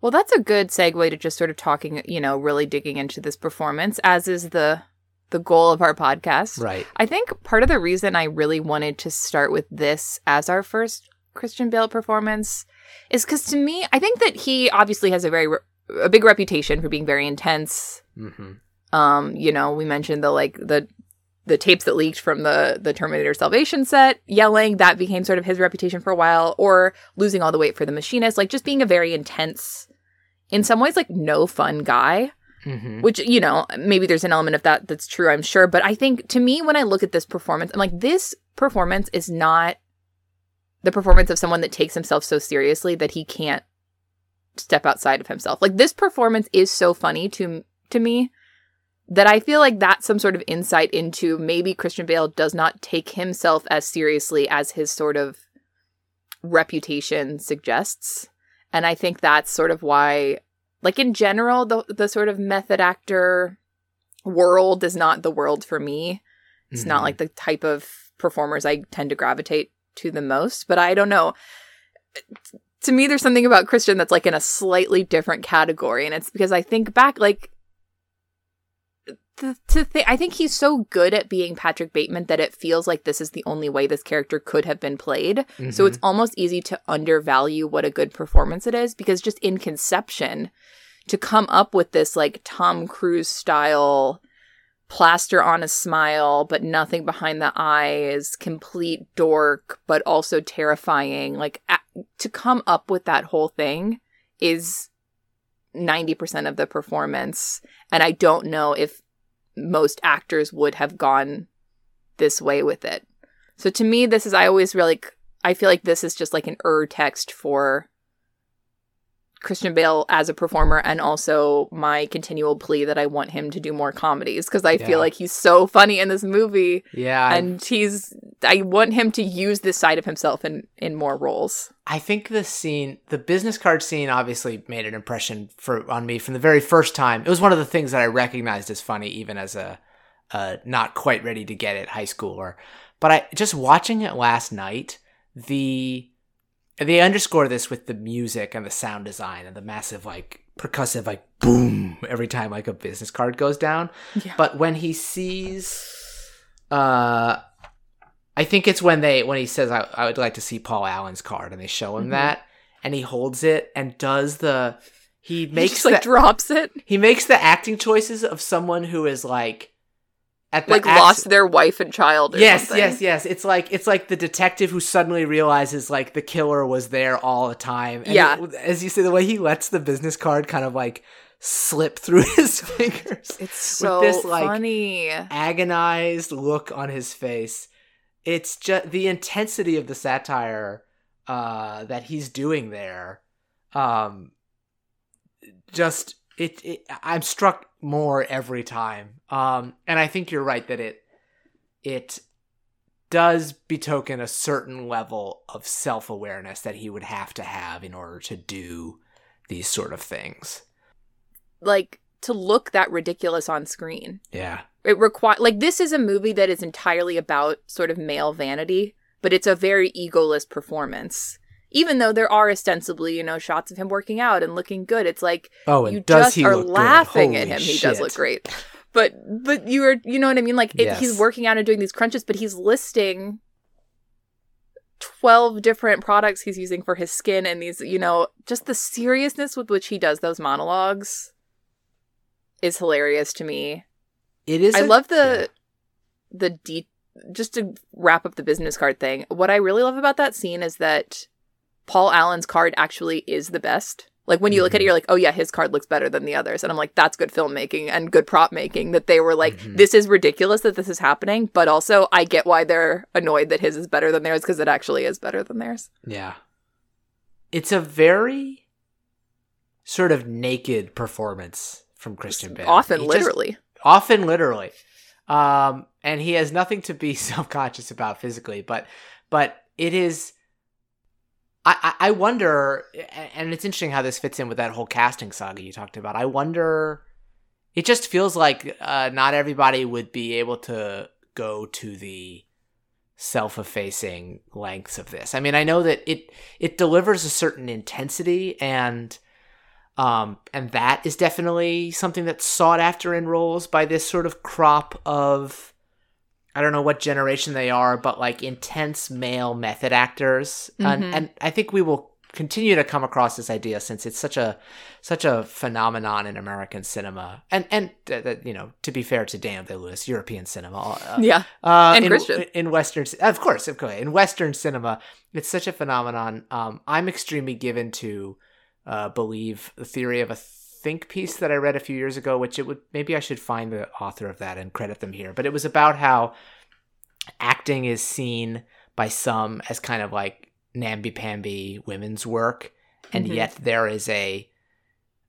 Well, that's a good segue to just sort of talking, you know, really digging into this performance, as is the the goal of our podcast. right I think part of the reason I really wanted to start with this as our first Christian Bale performance is because to me, I think that he obviously has a very re- a big reputation for being very intense. hmm Um, you know, we mentioned the like the the tapes that leaked from the the Terminator Salvation set, yelling that became sort of his reputation for a while, or losing all the weight for the machinist, like just being a very intense, in some ways, like no fun guy hmm which you know maybe there's an element of that that's true i'm sure but i think to me when i look at this performance i'm like this performance is not the performance of someone that takes himself so seriously that he can't step outside of himself. Like this performance is so funny to to me that i feel like that's some sort of insight into maybe christian bale does not take himself as seriously as his sort of reputation suggests. And i think that's sort of why like in general the the sort of method actor world is not the world for me it's not Mhm. like the type of performers i tend to gravitate to the most but i don't know to me there's something about christian that's like in a slightly different category and it's because i think back like to, to th- I think he's so good at being Patrick Bateman that it feels like this is the only way this character could have been played. So Mhm. it's almost easy to undervalue what a good performance it is because just in conception, to come up with this like Tom Cruise style plaster on a smile, but nothing behind the eyes, complete dork, but also terrifying. Like a- to come up with that whole thing is 90% of the performance. And I don't know if most actors would have gone this way with it. So to me, this is, I always really, I feel like this is just like an ur text for Christian Bale as a performer and also my continual plea that I want him to do more comedies because I Yeah. feel like he's so funny in this movie yeah I- and he's I want him to use this side of himself in in more roles. I think the scene, the business card scene, obviously made an impression for on me from the very first time. It was one of the things that I recognized as funny, even as a, a not quite ready to get it high schooler. But I just watching it last night, the they underscore this with the music and the sound design and the massive like percussive like boom every time like a business card goes down. Yeah. But when he sees, uh, I think it's when they when he says I, I would like to see Paul Allen's card and they show him Mhm. that and he holds it and does the he He makes just like drops it. he makes the acting choices of someone who is like at Like lost their wife and child or yes something. yes yes it's like it's like the detective who suddenly realizes like the killer was there all the time and Yeah. it- as you say the way he lets the business card kind of like slip through his fingers It's so this, like, funny. agonized look on his face. It's just the intensity of the satire uh, that he's doing there. Um, just it, it, I'm struck more every time. Um, and I think you're right that it it does betoken a certain level of self awareness that he would have to have in order to do these sort of things. Like to look that ridiculous on screen. Yeah. It require like this is a movie that is entirely about sort of male vanity, but it's a very egoless performance. Even though there are ostensibly, you know, shots of him working out and looking good, it's like Oh, and you just are laughing at him. He does look great. But but you are you know what I mean? Like it, Yes. he's working out and doing these crunches, but he's listing twelve different products he's using for his skin and these, you know, just the seriousness with which he does those monologues is hilarious to me. It is. I a- love the yeah. the deep just to wrap up the business card thing. What I really love about that scene is that Paul Allen's card actually is the best. Like when you look at it, Mhm. you're like, oh yeah, his card looks better than the others. And I'm like, that's good filmmaking and good prop making that they were like, Mhm. this is ridiculous that this is happening, but also I get why they're annoyed that his is better than theirs because it actually is better than theirs. Yeah. it's a very sort of naked performance from Christian Bale. Often, He just- literally. often literally um and he has nothing to be self-conscious about physically but but it is I, I wonder, and it's interesting how this fits in with that whole casting saga you talked about. I wonder, it just feels like uh, not everybody would be able to go to the self-effacing lengths of this. I mean, I know that it it delivers a certain intensity and um and that is definitely something that's sought after in roles by this sort of crop of I don't know what generation they are, but like intense male method actors. And Mhm. and I think we will continue to come across this idea since it's such a such a phenomenon in American cinema. And and uh, you know, to be fair to Daniel Day Lewis, European cinema. Uh, Yeah. uh, And in, Christian. in Western, of course, of course, in Western cinema, it's such a phenomenon. Um, I'm extremely given to uh, believe the theory of a think piece that I read a few years ago, which it would maybe I should find the author of that and credit them here. But it was about how acting is seen by some as kind of like namby-pamby women's work, and Mhm. yet there is a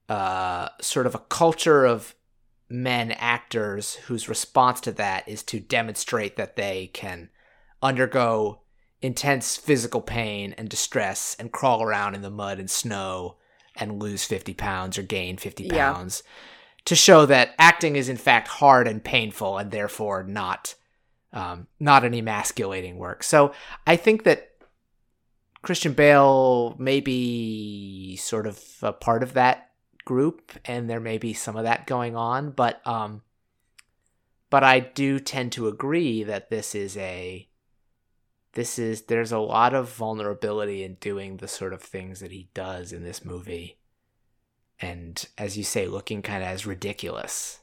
uh, sort of a culture of men actors whose response to that is to demonstrate that they can undergo intense physical pain and distress and crawl around in the mud and snow and lose 50 pounds or gain 50 Yeah. pounds to show that acting is in fact hard and painful and therefore not um, not an emasculating work. So I think that Christian Bale may be sort of a part of that group, and there may be some of that going on, but um, but I do tend to agree that this is a this is there's a lot of vulnerability in doing the sort of things that he does in this movie, and as you say, looking kind of as ridiculous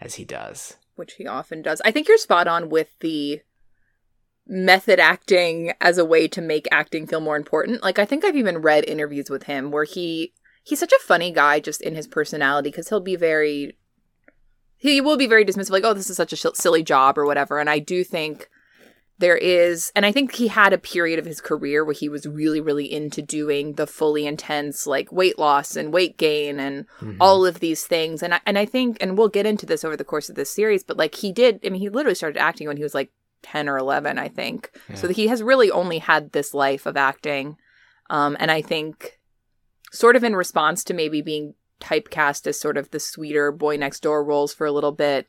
as he does. which he often does. I think you're spot on with the method acting as a way to make acting feel more important. Like I think I've even read interviews with him where he he's such a funny guy just in his personality because he'll be very he will be very dismissive like oh this is such a sh- silly job or whatever and I do think there is and I think he had a period of his career where he was really really into doing the fully intense like weight loss and weight gain and Mhm. all of these things and I, and I think and we'll get into this over the course of this series but like he did I mean he literally started acting when he was like 10 or 11 I think so Yeah. he has really only had this life of acting um and I think sort of in response to maybe being typecast as sort of the sweeter boy next door roles for a little bit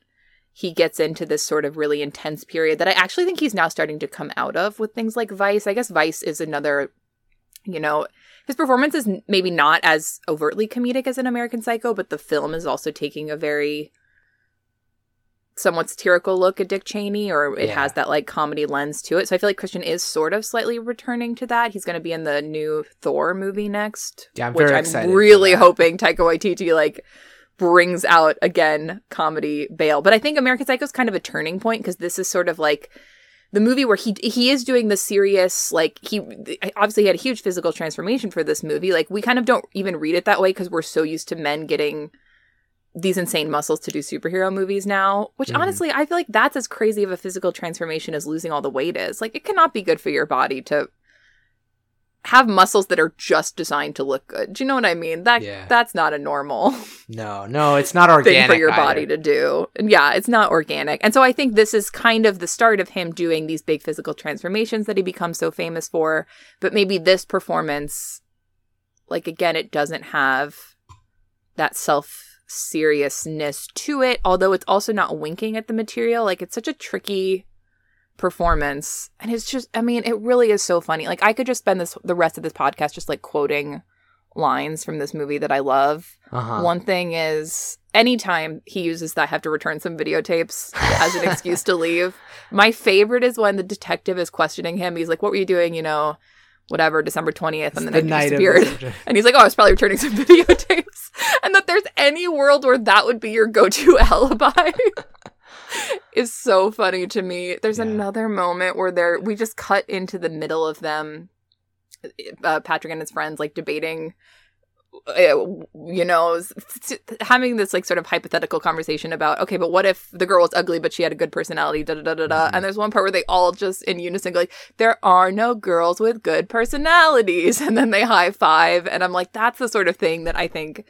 he gets into this sort of really intense period that I actually think he's now starting to come out of with things like Vice. I guess Vice is another, you know, his performance is maybe not as overtly comedic as an American Psycho, but the film is also taking a very somewhat satirical look at Dick Cheney, or it Yeah. has that like comedy lens to it. So I feel like Christian is sort of slightly returning to that. He's going to be in the new Thor movie next, Yeah, I'm which very I'm really hoping Taika Waititi like brings out again comedy Bale. But I think American Psycho is kind of a turning point because this is sort of like the movie where he he is doing the serious like he obviously he had a huge physical transformation for this movie. Like we kind of don't even read it that way because we're so used to men getting these insane muscles to do superhero movies now, which Mhm. honestly I feel like that's as crazy of a physical transformation as losing all the weight is. Like it cannot be good for your body to have muscles that are just designed to look good. Do you know what I mean? That Yeah. that's not a normal No, no, it's not organic thing for your either. body to do. And yeah, it's not organic. And so I think this is kind of the start of him doing these big physical transformations that he becomes so famous for. But maybe this performance, like again, it doesn't have that self seriousness to it, although it's also not winking at the material. Like it's such a tricky performance. And it's just I mean, it really is so funny. Like I could just spend this the rest of this podcast just like quoting lines from this movie that I love. Uh-huh. One thing is, anytime he uses that, I have to return some videotapes as an excuse to leave. My favorite is when the detective is questioning him. He's like, "What were you doing?" You know, whatever, December twentieth, and then the night disappeared. of and he's like, "Oh, I was probably returning some videotapes." and that there's any world where that would be your go-to alibi is so funny to me. There's Yeah. another moment where they're we just cut into the middle of them, uh, Patrick and his friends like debating uh, you know, having this like sort of hypothetical conversation about, okay, but what if the girl was ugly but she had a good personality, da da da da da. Mhm. And there's one part where they all just in unison go like, there are no girls with good personalities, and then they high five, and I'm like, that's the sort of thing that I think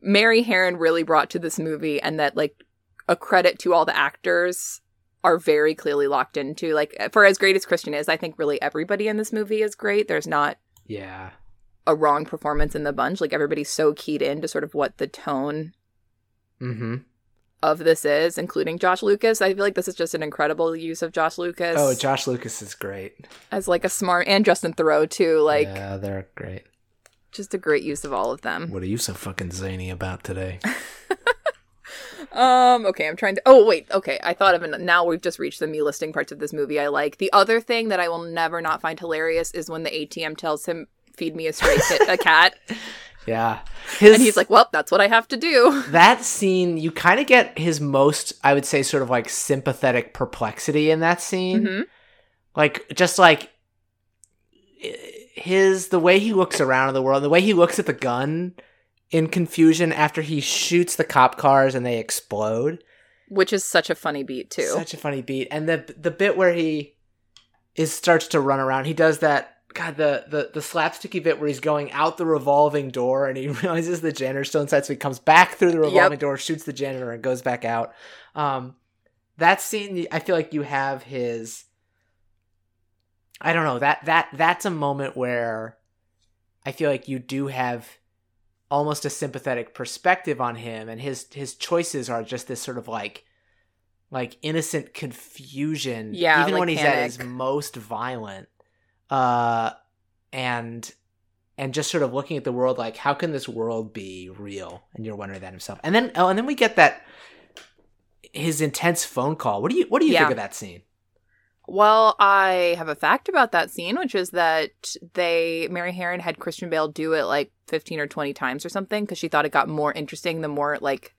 Mary Harron really brought to this movie, and that like a credit to all the actors are very clearly locked into. Like for as great as Christian is, I think really everybody in this movie is great. There's not Yeah. a wrong performance in the bunch. Like everybody's so keyed into sort of what the tone Mm-hmm. of this is, including Josh Lucas. I feel like this is just an incredible use of Josh Lucas Oh, Josh Lucas is great. as like a smart and Justin Theroux too. Like yeah, they're great. just a great use of all of them. What are you so fucking zany about today? Um, okay, I'm trying to Oh wait, okay. I thought of an now we've just reached the me listing parts of this movie I like. The other thing that I will never not find hilarious is when the ATM tells him feed me a stray kit, a cat yeah, his, and he's like, "Well, that's what I have to do." that scene. You kind of get his most, I would say, sort of like sympathetic perplexity in that scene. Mhm. like just like his the way he looks around in the world the way he looks at the gun in confusion after he shoots the cop cars and they explode Which is such a funny beat too. such a funny beat and the the bit where he is starts to run around he does that god the the, the slapsticky bit where he's going out the revolving door and he realizes the janitor's still inside so he comes back through the revolving Yep. door shoots the janitor and goes back out um that scene i feel like you have his I don't know that that that's a moment where I feel like you do have almost a sympathetic perspective on him, and his his choices are just this sort of like like innocent confusion. Yeah, even like when he's at his most violent, uh, and and just sort of looking at the world like how can this world be real? And you're wondering that himself, and then oh, and then we get that his intense phone call. What do you what do you Yeah. think of that scene? Well, I have a fact about that scene, which is that they Mary Harron had Christian Bale do it like 15 or 20 times or something because she thought it got more interesting the more like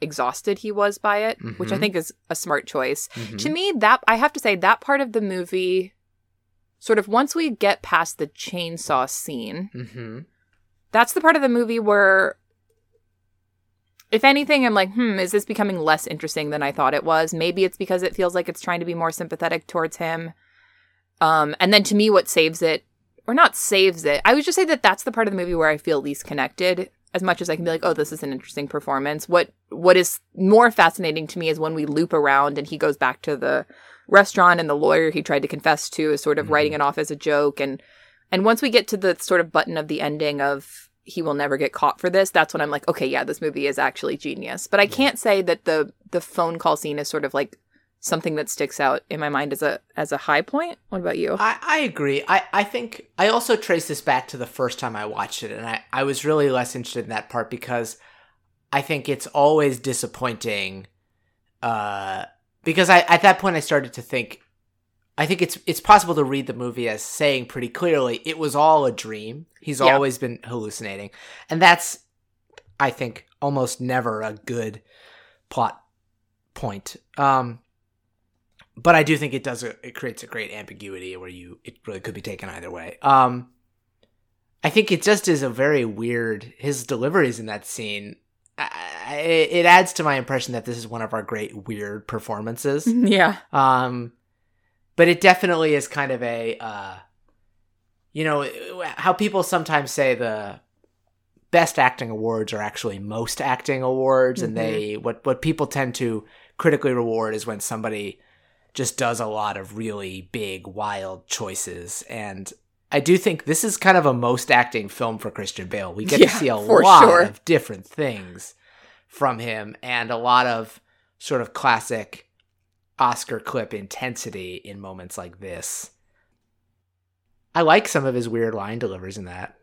exhausted he was by it, which I Mhm. think is a smart choice. Mhm. To me, that I have to say that part of the movie sort of once we get past the chainsaw scene, Mm-hmm. that's the part of the movie where if anything i'm like hmm is this becoming less interesting than i thought it was? Maybe it's because it feels like it's trying to be more sympathetic towards him. Um and then to me what saves it or not saves it i would just say that that's the part of the movie where i feel least connected as much as i can be like oh this is an interesting performance. What what is more fascinating to me is when we loop around and he goes back to the restaurant and the lawyer he tried to confess to is sort of Mhm. writing it off as a joke. And and once we get to the sort of button of the ending of he will never get caught for this, that's when I'm like, okay, yeah, this movie is actually genius. But I can't say that the the phone call scene is sort of like something that sticks out in my mind as a as a high point. What about you? I, I agree. I, I think I also trace this back to the first time I watched it, and I, I was really less interested in that part because I think it's always disappointing. Uh, because I at that point I started to think, I think it's it's possible to read the movie as saying pretty clearly it was all a dream. He's Yeah. always been hallucinating, and that's I think almost never a good plot point. Um, but I do think it does a, it creates a great ambiguity where you it really could be taken either way. Um, I think it just is a very weird his deliveries in that scene. I, it adds to my impression that this is one of our great weird performances. yeah. Um, but it definitely is kind of a, uh, you know, how people sometimes say the best acting awards are actually most acting awards, and they what what people tend to critically reward is when somebody just does a lot of really big, wild choices. And I do think this is kind of a most acting film for Christian Bale. We get Yeah, to see a lot sure. of different things from him and a lot of sort of classic Oscar clip intensity in moments like this. I like some of his weird line delivers in that.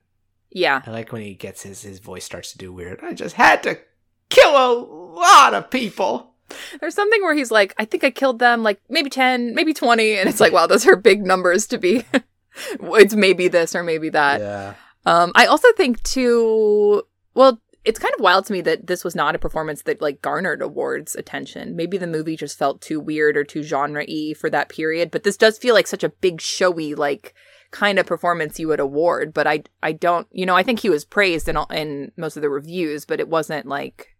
Yeah. I like when he gets his his voice starts to do weird. I just had to kill a lot of people. There's something where he's like, I think I killed them like maybe 10, maybe 20. And it's like, wow, those are big numbers to be. it's maybe this or maybe that. yeah. Um, I also think too. Well, it's kind of wild to me that this was not a performance that like garnered awards attention. Maybe the movie just felt too weird or too genre-y for that period. But this does feel like such a big, showy, like kind of performance you would award. But I I don't you know I think he was praised in all, in most of the reviews, but it wasn't like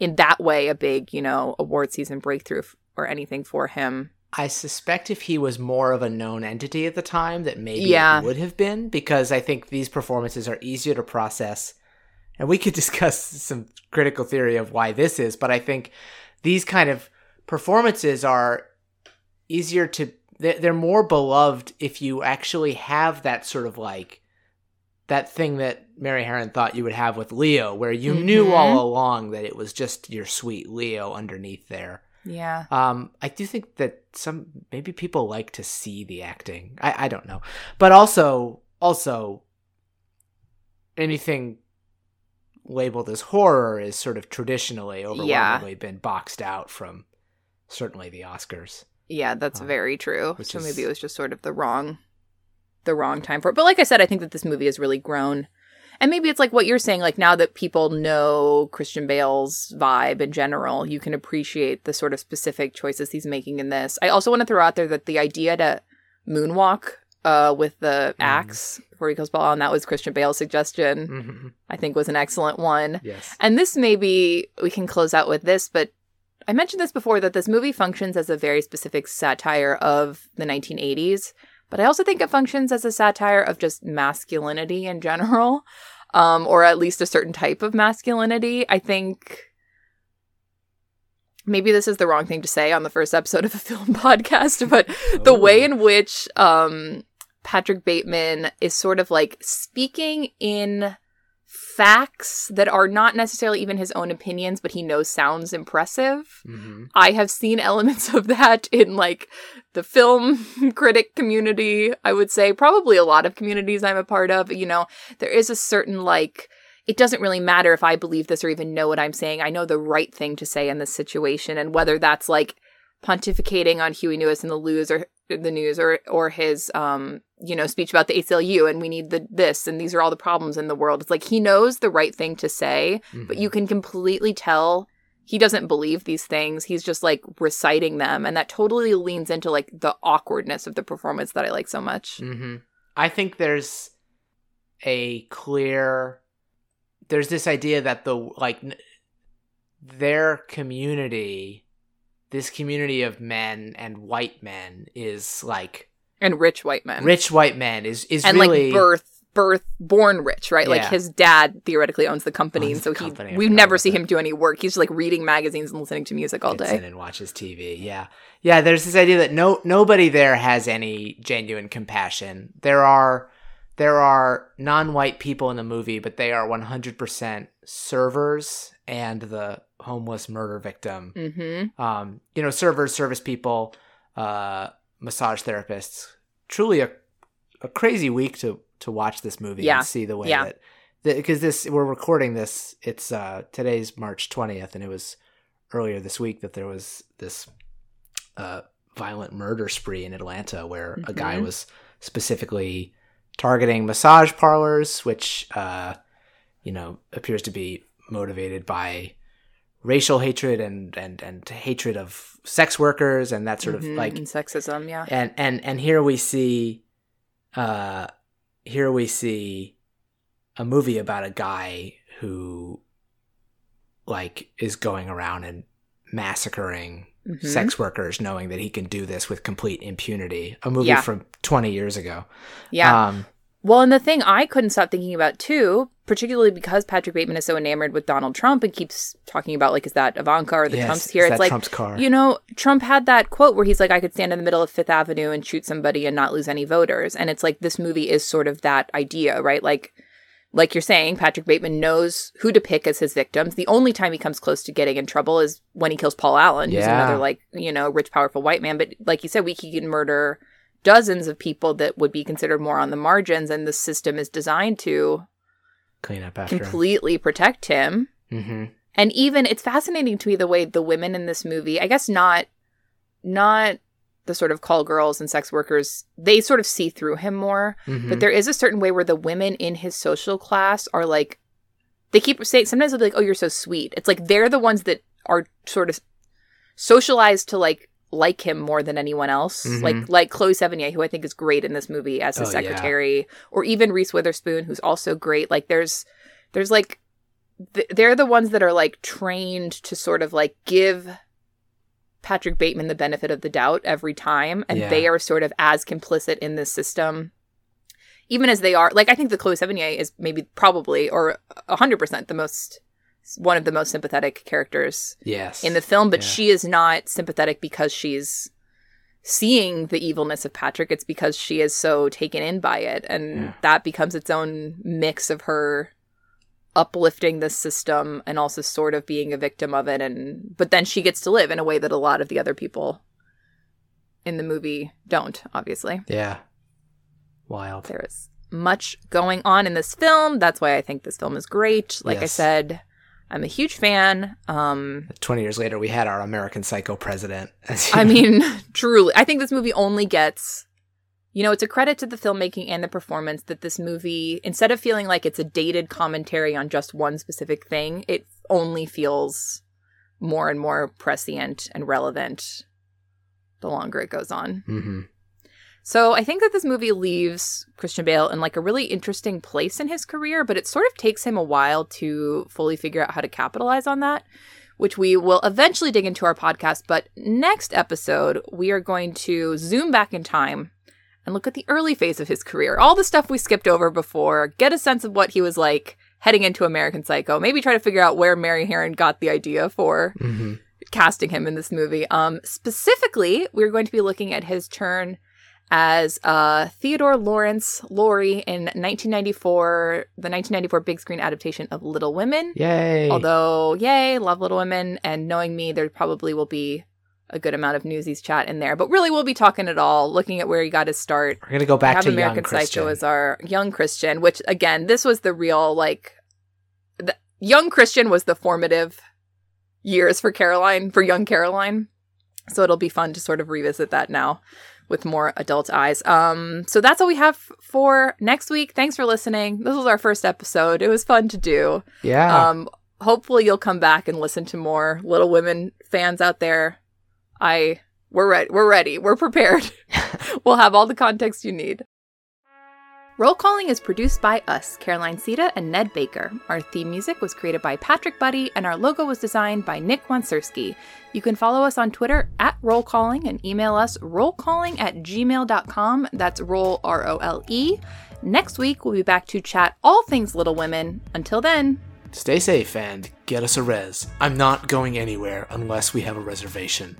in that way a big you know award season breakthrough f- or anything for him. I suspect if he was more of a known entity at the time, that maybe Yeah. it would have been because I think these performances are easier to process. And we could discuss some critical theory of why this is, but I think these kind of performances are easier to they're, more beloved if you actually have that sort of like that thing that Mary Harron thought you would have with Leo, where you knew Mhm. all along that it was just your sweet Leo underneath there. Yeah. Um, I do think that some maybe people like to see the acting. I, I don't know, but also also anything labeled as horror is sort of traditionally overwhelmingly been boxed out from certainly the Oscars. Yeah, that's Uh, very true. So is- maybe it was just sort of the wrong the wrong time for it. But like I said, I think that this movie has really grown. And maybe it's like what you're saying, like now that people know Christian Bale's vibe in general, you can appreciate the sort of specific choices he's making in this. I also want to throw out there that the idea to moonwalk uh, with the axe before he kills Paul, and that was Christian Bale's suggestion, Mm-hmm. I think was an excellent one. Yes. And this maybe we can close out with this, but I mentioned this before that this movie functions as a very specific satire of the 1980s, but I also think it functions as a satire of just masculinity in general, um, or at least a certain type of masculinity. I think maybe this is the wrong thing to say on the first episode of a film podcast, but the way in which um, Patrick Bateman is sort of like speaking in facts that are not necessarily even his own opinions, but he knows sounds impressive. hmm I have seen elements of that in like the film critic community, I would say, probably a lot of communities I'm a part of. You know, there is a certain like, it doesn't really matter if I believe this or even know what I'm saying. I know the right thing to say in this situation. And whether that's like pontificating on Huey Lewis and the news or the news or or his um you know speech about the ACLU and we need the this and these are all the problems in the world. It's like he knows the right thing to say, but you can completely tell he doesn't believe these things. He's just like reciting them and that totally leans into like the awkwardness of the performance that I like so much. hmm I think there's a clear there's this idea that the like n- their community this community of men and white men is like And rich white men. rich white men is is and really like birth birth born rich, right? Like his dad theoretically owns the company, Owns and so he company, we never see him do any work. He's just like reading magazines and listening to music all day. and watches TV. Yeah, yeah. There's this idea that no nobody there has any genuine compassion. There are there are non-white people in the movie, but they are 100% servers and the homeless murder victim. Mm-hmm. Um, you know, servers, service people, uh, massage therapists. Truly a a crazy week to to watch this movie Yeah. and see the way Yeah. that because this we're recording this. It's uh, today's March 20th, and it was earlier this week that there was this uh, violent murder spree in Atlanta where a guy Mhm. was specifically targeting massage parlors, which uh, you know appears to be motivated by racial hatred and and and hatred of sex workers and that sort of Mhm, like and sexism, yeah. and and and here we see uh here we see a movie about a guy who like is going around and massacring Mhm. sex workers knowing that he can do this with complete impunity a movie Yeah. from 20 years ago Yeah. um Well, and the thing I couldn't stop thinking about too, particularly because Patrick Bateman is so enamored with Donald Trump and keeps talking about like, is that Ivanka or the yes, Trumps here? It's like trump's car You know, Trump had that quote where he's like, I could stand in the middle of Fifth Avenue and shoot somebody and not lose any voters. And it's like this movie is sort of that idea, right? Like like you're saying, Patrick Bateman knows who to pick as his victims. The only time he comes close to getting in trouble is when he kills Paul Allen, who's another like, you know, rich, powerful white man. But like you said, we can murder dozens of people that would be considered more on the margins, and the system is designed to clean up after completely protect him. hmm And even it's fascinating to me the way the women in this movie, I guess not not the sort of call girls and sex workers, they sort of see through him more. Mm-hmm. But there is a certain way where the women in his social class are like they keep saying sometimes they'll be like, Oh, you're so sweet. It's like they're the ones that are sort of socialized to like like him more than anyone else. Mhm. Like like Chloe Sevigny, who I think is great in this movie as his Oh, yeah. secretary, or even Reese Witherspoon, who's also great. Like there's there's like th- they're the ones that are like trained to sort of like give Patrick Bateman the benefit of the doubt every time, and Yeah. they are sort of as complicit in this system. Even as they are, like I think the Chloe Sevigny is maybe probably or hundred percent the most one of the most sympathetic characters Yes. in the film, but Yeah. she is not sympathetic because she's seeing the evilness of Patrick. It's because she is so taken in by it. And Yeah. that becomes its own mix of her uplifting the system and also sort of being a victim of it. And but then she gets to live in a way that a lot of the other people in the movie don't, obviously. yeah. Wild. There is much going on in this film. That's why I think this film is great. Like I said, I'm a huge fan. Um 20 years later, we had our American Psycho president. I mean, truly, I think this movie only gets, you know, it's a credit to the filmmaking and the performance that this movie, instead of feeling like it's a dated commentary on just one specific thing, it only feels more and more prescient and relevant the longer it goes on. Mhm. So I think that this movie leaves Christian Bale in like a really interesting place in his career, but it sort of takes him a while to fully figure out how to capitalize on that, which we will eventually dig into our podcast. But next episode, we are going to zoom back in time and look at the early phase of his career, all the stuff we skipped over before, get a sense of what he was like heading into American Psycho, maybe try to figure out where Mary Harron got the idea for Mhm. casting him in this movie. Um, specifically, we're going to be looking at his turn as uh, Theodore Lawrence Laurie in 1994, the 1994 big screen adaptation of Little Women. Yay. Although, yay, love Little Women, and knowing me, there probably will be a good amount of Newsies chat in there. But really, we'll be talking it all, looking at where he got his start, We're going to go back to American young Christian. Psycho as our young Christian, which again, this was the real like the young Christian was the formative years for Caroline, for young Caroline. So it'll be fun to sort of revisit that now with more adult eyes. Um so that's all we have for next week. Thanks for listening. This was our first episode. It was fun to do. yeah. Um hopefully you'll come back and listen to more Little Women fans out there. I we're ready. We're ready. We're prepared. we'll have all the context you need. Role Calling is produced by us, Caroline Siede and Ned Baker. Our theme music was created by Patrick Buddy, and our logo was designed by Nick Wansurski. You can follow us on Twitter at Role Calling and email us rolecalling at gmail.com. That's role, R O L E. Next week, we'll be back to chat all things Little Women. Until then, Stay safe and get us a res. I'm not going anywhere unless we have a reservation.